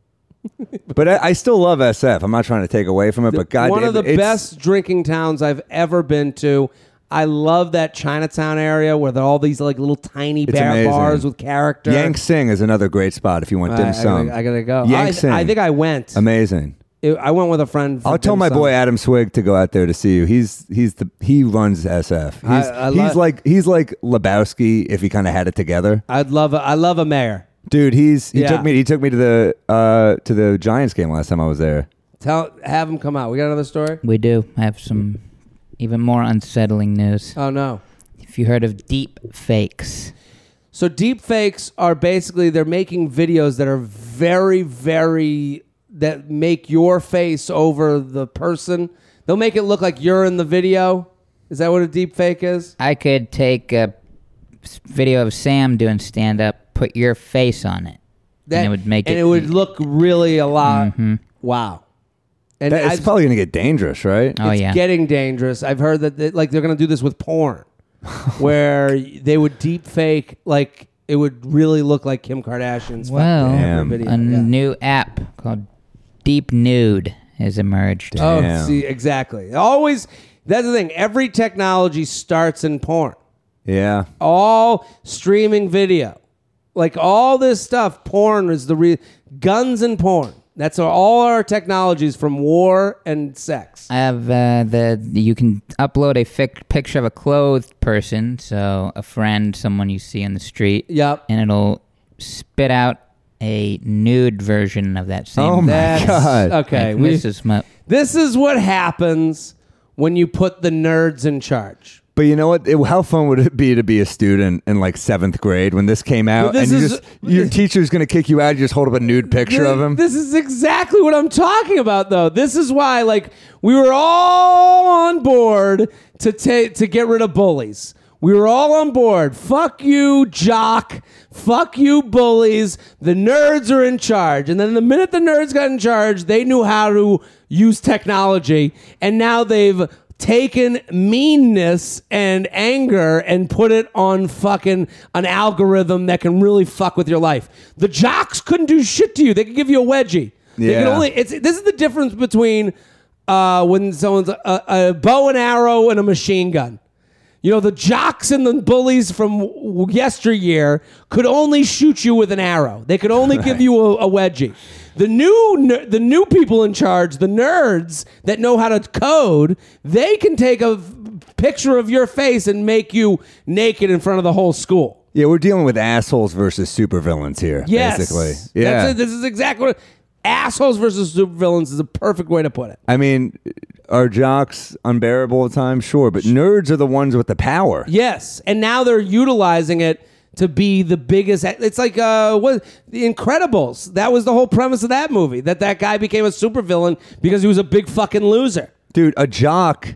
But I, I still love SF. I'm not trying to take away from it, but God, One of the it's- best drinking towns I've ever been to. I love that Chinatown area where there are all these like little tiny bar bars with character. Yank Sing is another great spot if you want dim I sum. gotta, I gotta go. Yank I, Sing. I think I went. amazing. It- I went with a friend. for I'll tell my sum. boy Adam Swig to go out there to see you. He's he's the he runs SF. He's I- I lo- he's like he's like Lebowski if he kind of had it together. I'd love. A, I love a mayor. Dude, he's he Yeah. took me he took me to the uh to the Giants game last time I was there. Tell have him come out. We got another story. We do have some even more unsettling news. Oh no. If you heard of deep fakes, So deep fakes are basically they're making videos that are very, very that make your face over the person. They'll make it look like you're in the video. Is that what a deep fake is? I could take a video of Sam doing stand up, put your face on it, That, and it would make it and it. it would look really a lot. Mhm. Wow. And That, it's I've- probably gonna get dangerous, right? Oh it's yeah. getting dangerous. I've heard that they, like they're going to do this with porn, where they would deep fake like it would really look like Kim Kardashian's fucking well, video. a Yeah. new app called Deep Nude has emerged. Oh, Damn. see, exactly. Always, that's the thing. Every technology starts in porn. Yeah. All streaming video, like all this stuff, porn is the real guns and porn. That's all our technologies from war and sex. I have uh, the you can upload a fic- picture of a clothed person, so a friend, someone you see on the street. Yep. And it'll spit out a nude version of that same. Oh my That's- god. Okay, Like, we- this is my this is what happens when you put the nerds in charge. But you know what? It- how fun would it be to be a student in like seventh grade when this came out, But this and you is- just your teacher's gonna kick you out? You just hold up a nude picture of him. This is exactly what I'm talking about, though. This is why, like, we were all on board to take to get rid of bullies. We were all on board. Fuck you, jock. Fuck you, bullies. The nerds are in charge. And then the minute the nerds got in charge, they knew how to use technology. And now they've taken meanness and anger and put it on fucking an algorithm that can really fuck with your life. The jocks couldn't do shit to you. They could give you a wedgie. They could Yeah. only it's this is the difference between uh, when someone's a, a bow and arrow and a machine gun. You know, the jocks and the bullies from yesteryear could only shoot you with an arrow. They could only give you a, a wedgie. The new the new people in charge, the nerds that know how to code, they can take a picture of your face and make you naked in front of the whole school. yeah, we're dealing with assholes versus supervillains here. Yes, basically. That's Yeah. This is exactly what assholes versus supervillains is a perfect way to put it. I mean, are jocks unbearable at times? Sure, but nerds are the ones with the power. Yes, and now they're utilizing it to be the biggest. It's like uh, what the Incredibles. That was the whole premise of that movie. That that guy became a supervillain because he was a big fucking loser. Dude, a jock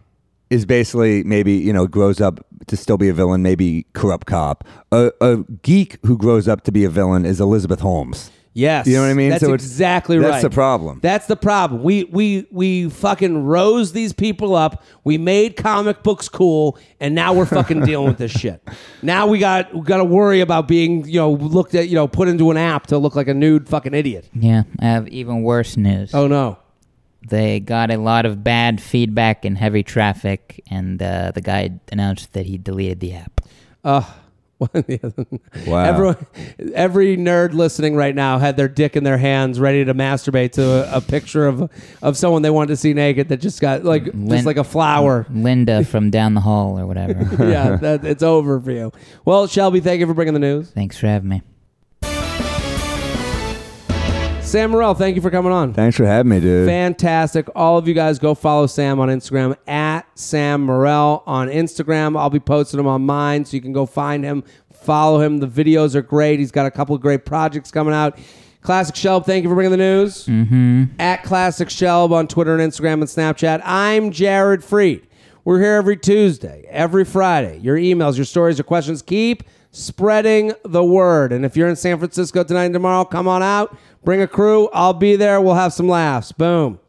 is basically maybe, you know, grows up to still be a villain, maybe corrupt cop. A, a geek who grows up to be a villain is Elizabeth Holmes. Yes, You know what I mean? That's So exactly right. that's the problem. That's the problem. We we we fucking rose these people up. We made comic books cool, and now we're fucking dealing with this shit. Now we got we got to worry about being you know looked at you know put into an app to look like a nude fucking idiot. yeah. I have even worse news. Oh no. They got a lot of bad feedback and heavy traffic, and uh, the guy announced that he deleted the app. Uh, Wow. Everyone, every nerd listening right now had their dick in their hands, ready to masturbate to a, a picture of of someone they wanted to see naked that just got like Lin- just like a flower. Linda from down the hall or whatever. yeah, that, it's over for you. Well, Shelby, thank you for bringing the news. Thanks for having me. Sam Morril, thank you for coming on. Thanks for having me, dude. Fantastic. All of you guys go follow Sam on Instagram at Sam Morril on Instagram. I'll be posting him on mine so you can go find him, follow him. The videos are great. He's got a couple of great projects coming out. Classic Shelb, thank you for bringing the news. Mm-hmm. At Classic Shelb on Twitter and Instagram and Snapchat. I'm Jared Freid. We're here every Tuesday, every Friday. Your emails, your stories, your questions. Keep spreading the word. And if you're in San Francisco tonight and tomorrow, come on out. Bring a crew. I'll be there. We'll have some laughs. Boom.